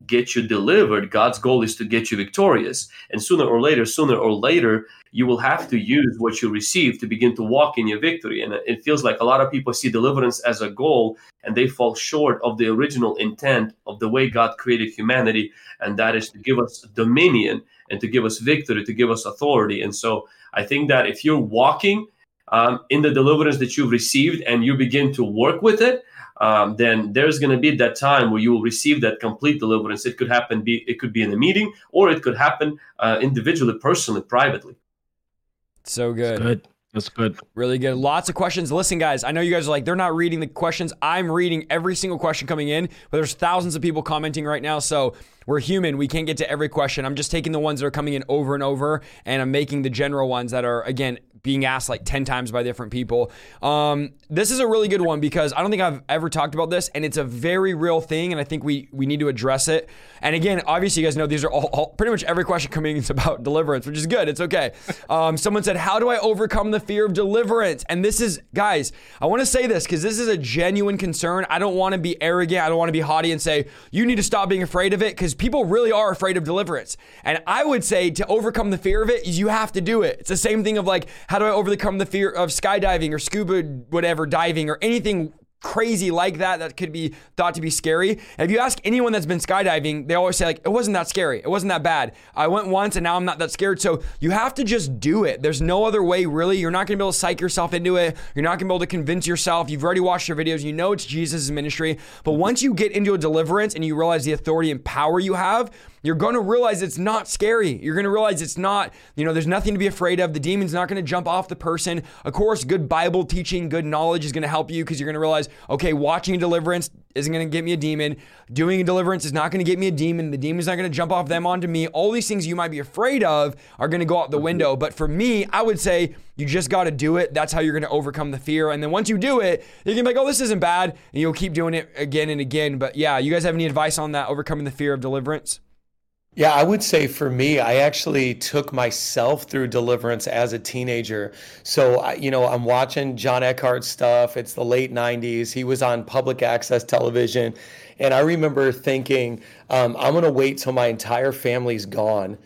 D: get you delivered. God's goal is to get you victorious. And sooner or later, sooner or later, you will have to use what you receive to begin to walk in your victory. And it feels like a lot of people see deliverance as a goal and they fall short of the original intent of the way God created humanity. And that is to give us dominion and to give us victory, to give us authority. And so I think that if you're walking um, in the deliverance that you've received and you begin to work with it, um, then there's going to be that time where you will receive that complete deliverance. It could happen, be it could be in a meeting, or it could happen uh, individually, personally, privately.
A: So good.
B: That's good. That's good.
A: Really good. Lots of questions. Listen, guys, I know you guys are like, they're not reading the questions. I'm reading every single question coming in, but there's thousands of people commenting right now. So we're human. We can't get to every question. I'm just taking the ones that are coming in over and over, and I'm making the general ones that are, again, being asked like 10 times by different people. Um, this is a really good one because I don't think I've ever talked about this and it's a very real thing and I think we we need to address it. And again, obviously you guys know these are all, all pretty much every question coming is about *laughs* deliverance, which is good. It's okay. Um, someone said, "How do I overcome the fear of deliverance?" And this is guys, I want to say this cuz this is a genuine concern. I don't want to be arrogant. I don't want to be haughty and say, "You need to stop being afraid of it" cuz people really are afraid of deliverance. And I would say to overcome the fear of it is you have to do it. It's the same thing of like how do I overcome the fear of skydiving or scuba, whatever, diving or anything crazy like that that could be thought to be scary. And if you ask anyone that's been skydiving, they always say like it wasn't that scary. It wasn't that bad. I went once and now I'm not that scared. So you have to just do it. There's no other way really. You're not going to be able to psych yourself into it. You're not going to be able to convince yourself. You've already watched your videos. You know it's Jesus' ministry. But once you get into a deliverance and you realize the authority and power you have, you're going to realize it's not scary. You're going to realize it's not, you know, there's nothing to be afraid of. The demon's not going to jump off the person. Of course, good Bible teaching, good knowledge is going to help you because you're going to realize, okay, watching a deliverance isn't going to get me a demon. Doing a deliverance is not going to get me a demon. The demon's not going to jump off them onto me. All these things you might be afraid of are going to go out the window. But for me, I would say you just got to do it. That's how you're going to overcome the fear. And then once you do it, you can be like, oh, this isn't bad. And you'll keep doing it again and again. But yeah, you guys have any advice on that, overcoming the fear of deliverance?
C: Yeah, I would say for me, I actually took myself through deliverance as a teenager. So, you know, I'm watching John Eckhardt stuff. It's the late 90s. He was on public access television. And I remember thinking, um, I'm going to wait till my entire family's gone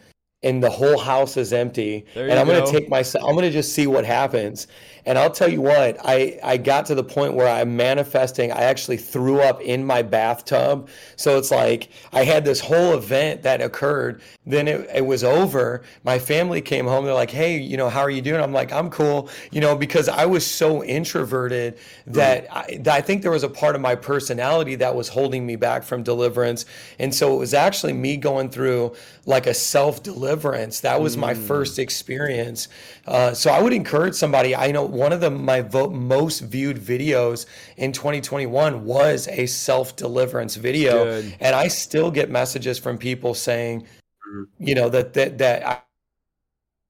C: and the whole house is empty. And I'm going to take myself, I'm going to just see what happens. And I'll tell you what, I, I got to the point where I'm manifesting. I actually threw up in my bathtub. So it's like I had this whole event that occurred. Then it, it was over. My family came home. They're like, hey, you know, how are you doing? I'm like, I'm cool, you know, because I was so introverted that I, I think there was a part of my personality that was holding me back from deliverance. And so it was actually me going through like a self deliverance. That was mm. my first experience. Uh, so I would encourage somebody. I know one of the my vo- most viewed videos in 2021 was a self deliverance video, Good. and I still get messages from people saying, mm-hmm. you know, that that that. I,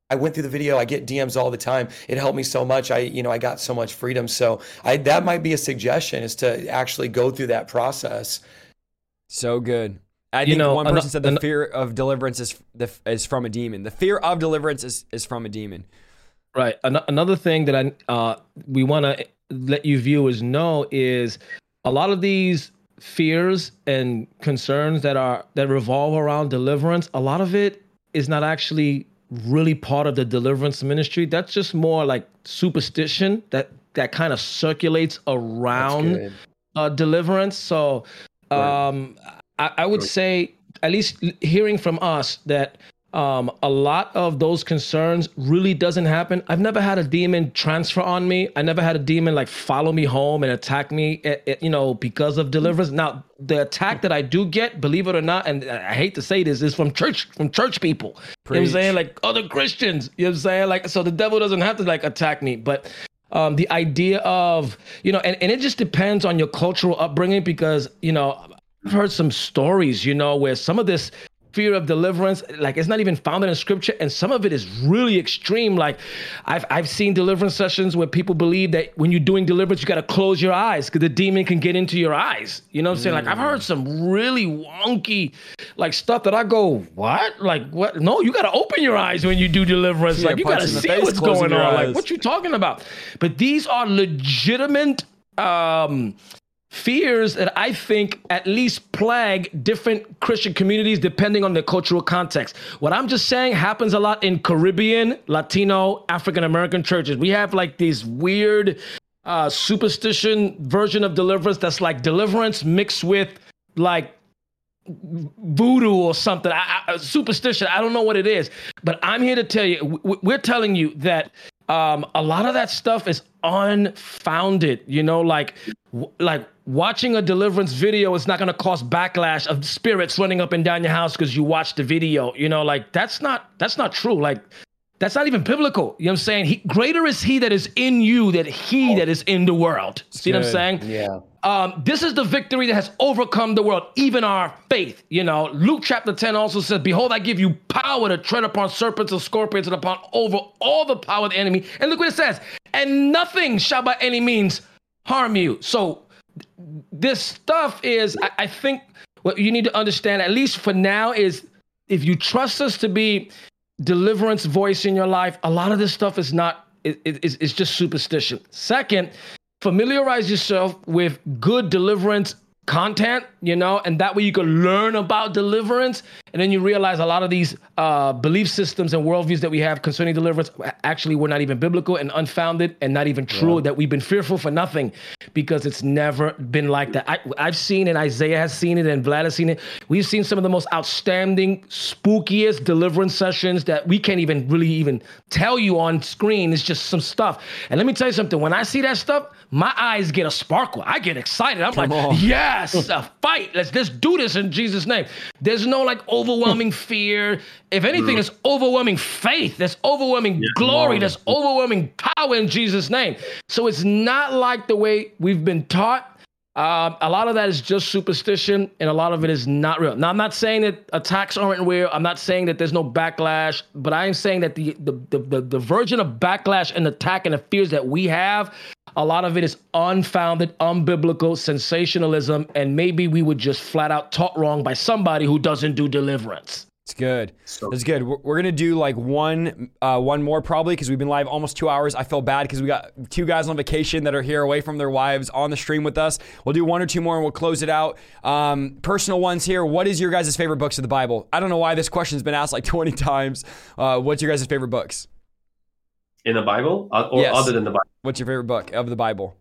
C: I went through the video. I get DMs all the time. It helped me so much. I, you know, I got so much freedom. So I, that might be a suggestion is to actually go through that process.
A: So good. I think
B: know,
A: one person
B: ano-
A: said the
B: ano-
A: fear of deliverance is the, is from a demon. The fear of deliverance is, is from a demon.
B: Right. An- another thing that I uh, we want to let you viewers know is a lot of these fears and concerns that are that revolve around deliverance. A lot of it is not actually really part of the deliverance ministry. That's just more like superstition that that kind of circulates around uh, deliverance. So um, I, I would say, at least hearing from us, that um, a lot of those concerns really doesn't happen. I've never had a demon transfer on me. I never had a demon like follow me home and attack me, eh, eh, you know, because of deliverance. Now, the attack that I do get, believe it or not, and I hate to say this, is from church from church people. You know what I'm saying? Like other Christians. You know what I'm saying? Like so the devil doesn't have to like attack me, but um, the idea of you know and, and it just depends on your cultural upbringing because you know i've heard some stories you know where some of this fear of deliverance like it's not even founded in scripture and some of it is really extreme. Like i've, I've seen deliverance sessions where people believe that when you're doing deliverance you got to close your eyes because the demon can get into your eyes. You know what i'm saying? Like i've heard some really wonky like stuff that i go what? Like what? No you got to open your eyes when you do deliverance.
A: Yeah,
B: like you got to see
A: face,
B: what's going on.
A: Eyes.
B: like what you talking about? But these are legitimate um fears that I think at least plague different Christian communities depending on the cultural context. What I'm just saying happens a lot in Caribbean, Latino, African American churches. We have like these weird uh superstition version of deliverance that's like deliverance mixed with like voodoo or something I, I, superstition i don't know what it is but i'm here to tell you we're telling you that um, a lot of that stuff is unfounded you know like w- like watching a deliverance video is not going to cause backlash of spirits running up and down your house because you watched the video you know like that's not that's not true like that's not even biblical. You know what I'm saying? He, greater is he that is in you than he that is in the world. See what I'm saying?
C: Yeah.
B: um, this is the victory that has overcome the world, even our faith. You know, Luke chapter 10 also says, Behold, I give you power to tread upon serpents and scorpions and upon over all the power of the enemy. And look what it says, and nothing shall by any means harm you. So this stuff is, I, I think, what you need to understand, at least for now, is if you trust us to be deliverance voice in your life, a lot of this stuff is not, it, it, it's, just superstition. Second, familiarize yourself with good deliverance content, you know, and that way you can learn about deliverance. And then you realize a lot of these uh, belief systems and worldviews that we have concerning deliverance actually were not even biblical and unfounded and not even true, that we've been fearful for nothing because it's never been like that. I, I've seen it, Isaiah has seen it, and Vlad has seen it. We've seen some of the most outstanding, spookiest deliverance sessions that we can't even really even tell you on screen. It's just some stuff. And let me tell you something when I see that stuff, my eyes get a sparkle. I get excited. I'm like,
A: on.
B: yes, a fight. Let's let's do this in Jesus' name. There's no like overwhelming fear. If anything, it's overwhelming faith. There's overwhelming glory. There's overwhelming power in Jesus' name. So it's not like the way we've been taught. Um, a lot of that is just superstition, and a lot of it is not real. Now, I'm not saying that attacks aren't real. I'm not saying that there's no backlash, but I am saying that the the the, the, the version of backlash and attack and the fears that we have, a lot of it is unfounded, unbiblical, sensationalism, and maybe we were just flat out taught wrong by somebody who doesn't do deliverance.
A: It's good.
D: So-
A: That's good. We're, we're gonna do like one, uh, one more probably because we've been live almost two hours. I feel bad because we got two guys on vacation that are here away from their wives on the stream with us. We'll do one or two more and we'll close it out. Um, personal ones here. What is your guys' favorite books of the Bible? I don't know why this question's been asked like *laughs* 20 times. Uh, what's your guys' favorite books?
D: in the Bible Uh, or
A: Yes.
D: other than the Bible?
A: What's your favorite book of the Bible?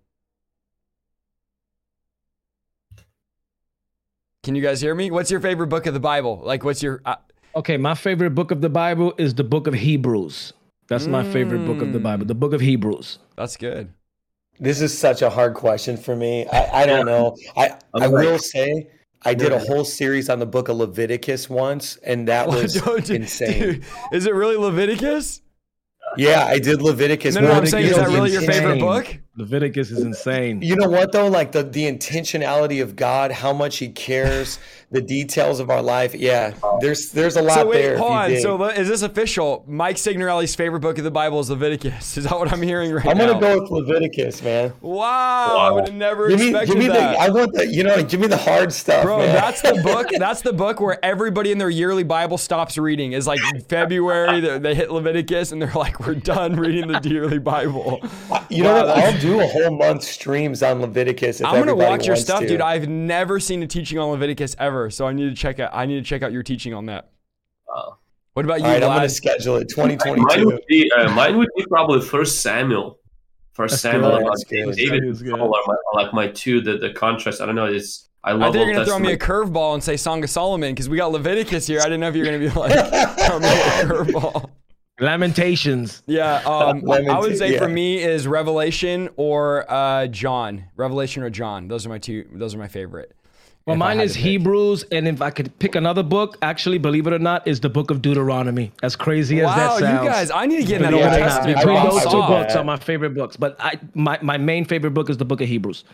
A: Can you guys hear me? What's your favorite book of the Bible? Like, what's your? Uh,
B: Okay, my favorite book of the Bible is the book of Hebrews. That's my favorite book of the Bible, the book of Hebrews.
A: that's good.
C: This is such a hard question for me. I, I don't know. I,
D: I'm
C: I
D: like-
C: will say I did a whole series on the book of Leviticus once, and that was insane.
A: dude, is it really Leviticus?
C: Yeah, I did Leviticus.
A: No, no, I'm saying, is that
C: was
A: really your favorite book?
B: Leviticus is insane.
C: You know what though? Like the the intentionality of God, how much He cares, the details of our life. Yeah, there's there's a lot
A: So wait,
C: there. if
A: hold on. So is this official? Mike Signorelli's favorite book of the Bible is Leviticus. *laughs* Is that what I'm hearing right now?
C: I'm gonna go with Leviticus, man.
A: Wow, I would have never
C: Give me,
A: expected
C: give me
A: that.
C: the. I want the. You know, give me the hard stuff,
A: Bro,
C: man.
A: that's the book. *laughs* That's the book where everybody in their yearly Bible stops reading. Is like February, they, they hit Leviticus, and they're like, "We're done reading the yearly Bible."
C: You know
A: Wow,
C: what?
A: That's-
C: I'll do a whole month streams on Leviticus. If
A: I'm gonna watch your stuff,
C: to.
A: dude. I've never seen a teaching on Leviticus ever, so I need to check out. I need to check out your teaching on that.
D: Wow.
A: What about you,
C: All right, I'm gonna schedule it.
D: Mine
C: 2022.
D: would be uh, mine would be probably First Samuel. First
B: That's
D: Samuel
B: good.
D: and
C: good.
D: David
B: That is
D: are my, like my two the the contrast. I don't know. It's I
A: I
D: love
A: think you're
D: Old
A: gonna throw me a curveball and say Song of Solomon because we got Leviticus here. I didn't know if you were gonna be *laughs* like throw me a curveball.
B: Lamentations.
A: Yeah, *laughs* um, I would
C: tea,
A: say for me is Revelation or uh, John. Revelation or John. Those are my two. Those are my favorite.
B: Well, mine is. Hebrews, and if I could pick another book, actually, believe it or not, is the book of Deuteronomy. As crazy as that sounds.
A: Wow, you guys! I need to get in that
B: Believe
A: Old
B: it or not,
A: Testament.
B: Between
C: I
A: bro.
B: those two books are my favorite books, but I my, my main favorite book is the book of Hebrews.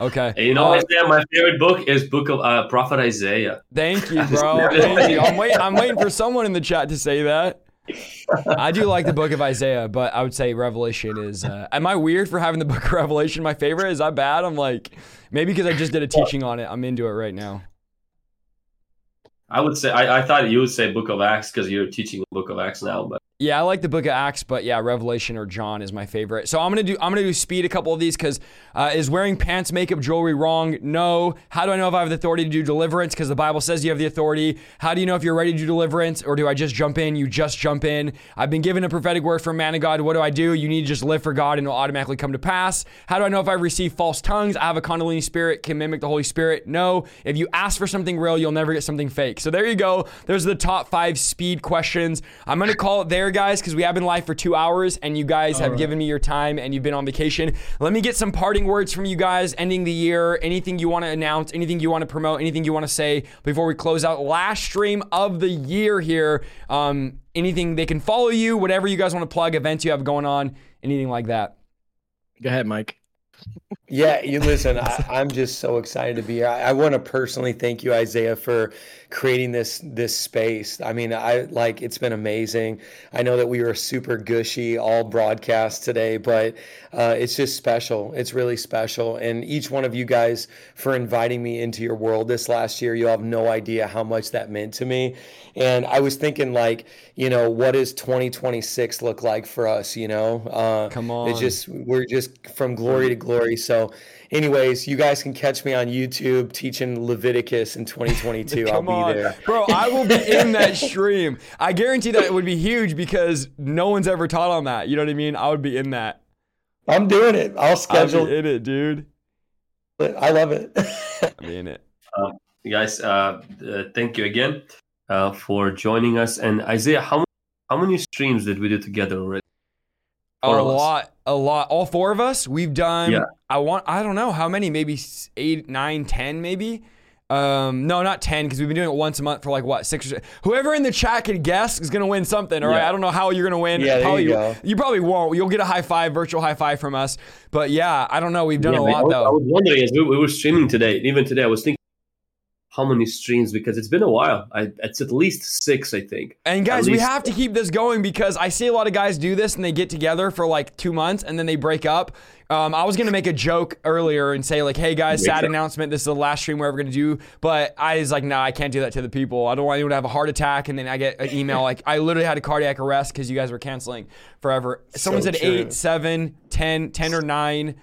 A: Okay.
D: And you know,
A: Uh,
D: Isaiah, my favorite book is Book of uh, Prophet Isaiah.
A: Thank you, *laughs* bro. Thank you. I'm waiting. I'm waiting for someone in the chat to say that. I do like the Book of Isaiah, but I would say Revelation is. Uh, am I weird for having the Book of Revelation my favorite? Is that bad? I'm like, maybe because I just did a teaching on it. I'm into it right now.
D: I would say I, I thought you would say Book of Acts because you're teaching the Book of Acts now, but
A: Yeah, I like the Book of Acts, but yeah, Revelation or John is my favorite. So I'm gonna do I'm gonna do speed a couple of these because uh, is wearing pants, makeup, jewelry wrong? No. How do I know if I have the authority to do deliverance? Because the Bible says you have the authority. How do you know if you're ready to do deliverance, or do I just jump in? You just jump in. I've been given a prophetic word from man of God. What do I do? You need to just live for God, and it'll automatically come to pass. How do I know if I receive false tongues? I have a Kundalini spirit, can mimic the Holy Spirit. No. If you ask for something real, you'll never get something fake. So there you go. There's the top five speed questions. I'm gonna call it there, guys, because we have been live for two hours, and you guys have given me your time, and you've been on vacation. Let me get some parting words from you guys, ending the year. Anything you want to announce? Anything you want to promote? Anything you want to say before we close out? Last stream of the year here. Um, anything they can follow you, whatever you guys want to plug, events you have going on, anything like that.
B: Go ahead, Mike.
C: Yeah, you listen. I, I'm just so excited to be here. I, I want to personally thank you, Isaiah, for creating this this space. I mean, I like it's been amazing. I know that we were super gushy all broadcast today, but uh, it's just special. It's really special. And each one of you guys for inviting me into your world this last year. You have no idea how much that meant to me. And I was thinking, like, you know, what does 2026 look like for us? You know, uh,
A: Come on.
C: just we're just from glory to glory. So, anyways, you guys can catch me on YouTube teaching Leviticus in *laughs* 2022. I'll be
A: on,
C: there.
A: bro! I will be in that stream. I guarantee that it would be huge because no one's ever taught on that. You know what I mean? I would be in that.
C: I'm doing it. I'll
A: I'd
C: schedule
A: be in it, dude.
C: it. I love it.
A: I'd be in it. *laughs*
D: you guys, uh, uh, thank you again uh, for joining us. And Isaiah, how how many streams did we do together already?
A: A lot, a lot. All four of us. We've done.
D: Yeah.
A: I want. I don't know how many. Maybe eight, nine, ten, maybe. Um, no, not ten, because we've been doing it once a month for like what six? Or, whoever in the chat can guess is gonna win something. All right.
D: Yeah.
A: I don't know how you're gonna win.
C: Yeah,
A: probably,
C: you go.
A: you probably won't. You'll get a high five, virtual high five from us. But yeah, I don't know. We've done
D: Yeah,
A: a
D: I
A: lot
D: was- I was wondering as we, we were streaming today, even today, I was thinking how many streams because it's been a while. I, it's at least six, I think.
A: And
D: At
A: guys, we
D: least-
A: have to keep this going because I see a lot of guys do this and they get together for like two months and then they break up. Um, I was gonna make a joke earlier and say like, "Hey guys, sad announcement. This is the last stream we're ever gonna do." But I was like, "No, I can't do that to the people. I don't want anyone to have a heart attack." And then I get an email like, "I literally had a cardiac arrest because you guys were canceling forever." Someone
C: So
A: said
C: true.
A: eight, seven, ten, ten or nine,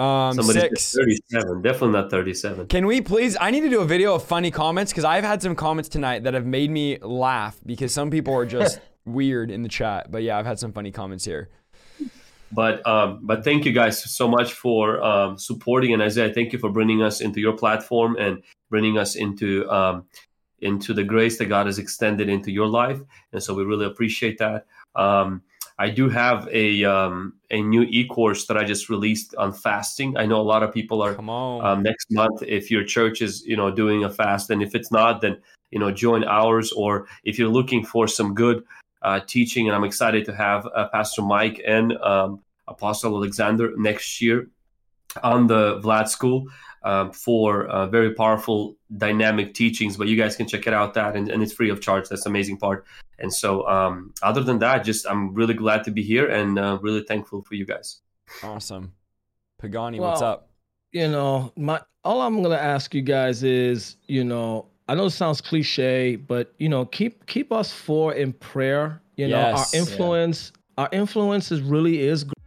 A: um,
D: Somebody
A: six.
D: 37. Definitely not 37.
A: Can we please? I need to do a video of funny comments because I've had some comments tonight that have made me laugh because some people are just *laughs* weird in the chat. But yeah, I've had some funny comments here.
D: But um, but thank you guys so much for um, supporting and Isaiah, thank you for bringing us into your platform and bringing us into um, into the grace that God has extended into your life, and so we really appreciate that. Um, I do have a um, a new e-course that I just released on fasting. I know a lot of people are um, next month if your church is you know doing a fast and if it's not then you know join ours or if you're looking for some good uh, teaching and i'm excited to have uh, pastor mike and um, Apostle Alexander next year on the Vlad School um, for uh, very powerful, dynamic teachings. But you guys can check it out that, and, and it's free of charge. That's the amazing part. And so, um, other than that, just I'm really glad to be here and uh, really thankful for you guys.
A: Awesome, Pagani, well, what's up?
B: You know, my all I'm gonna ask you guys is, you know, I know it sounds cliche, but you know, keep keep us four in prayer. You know, yes, our influence, yeah. our influence is really is.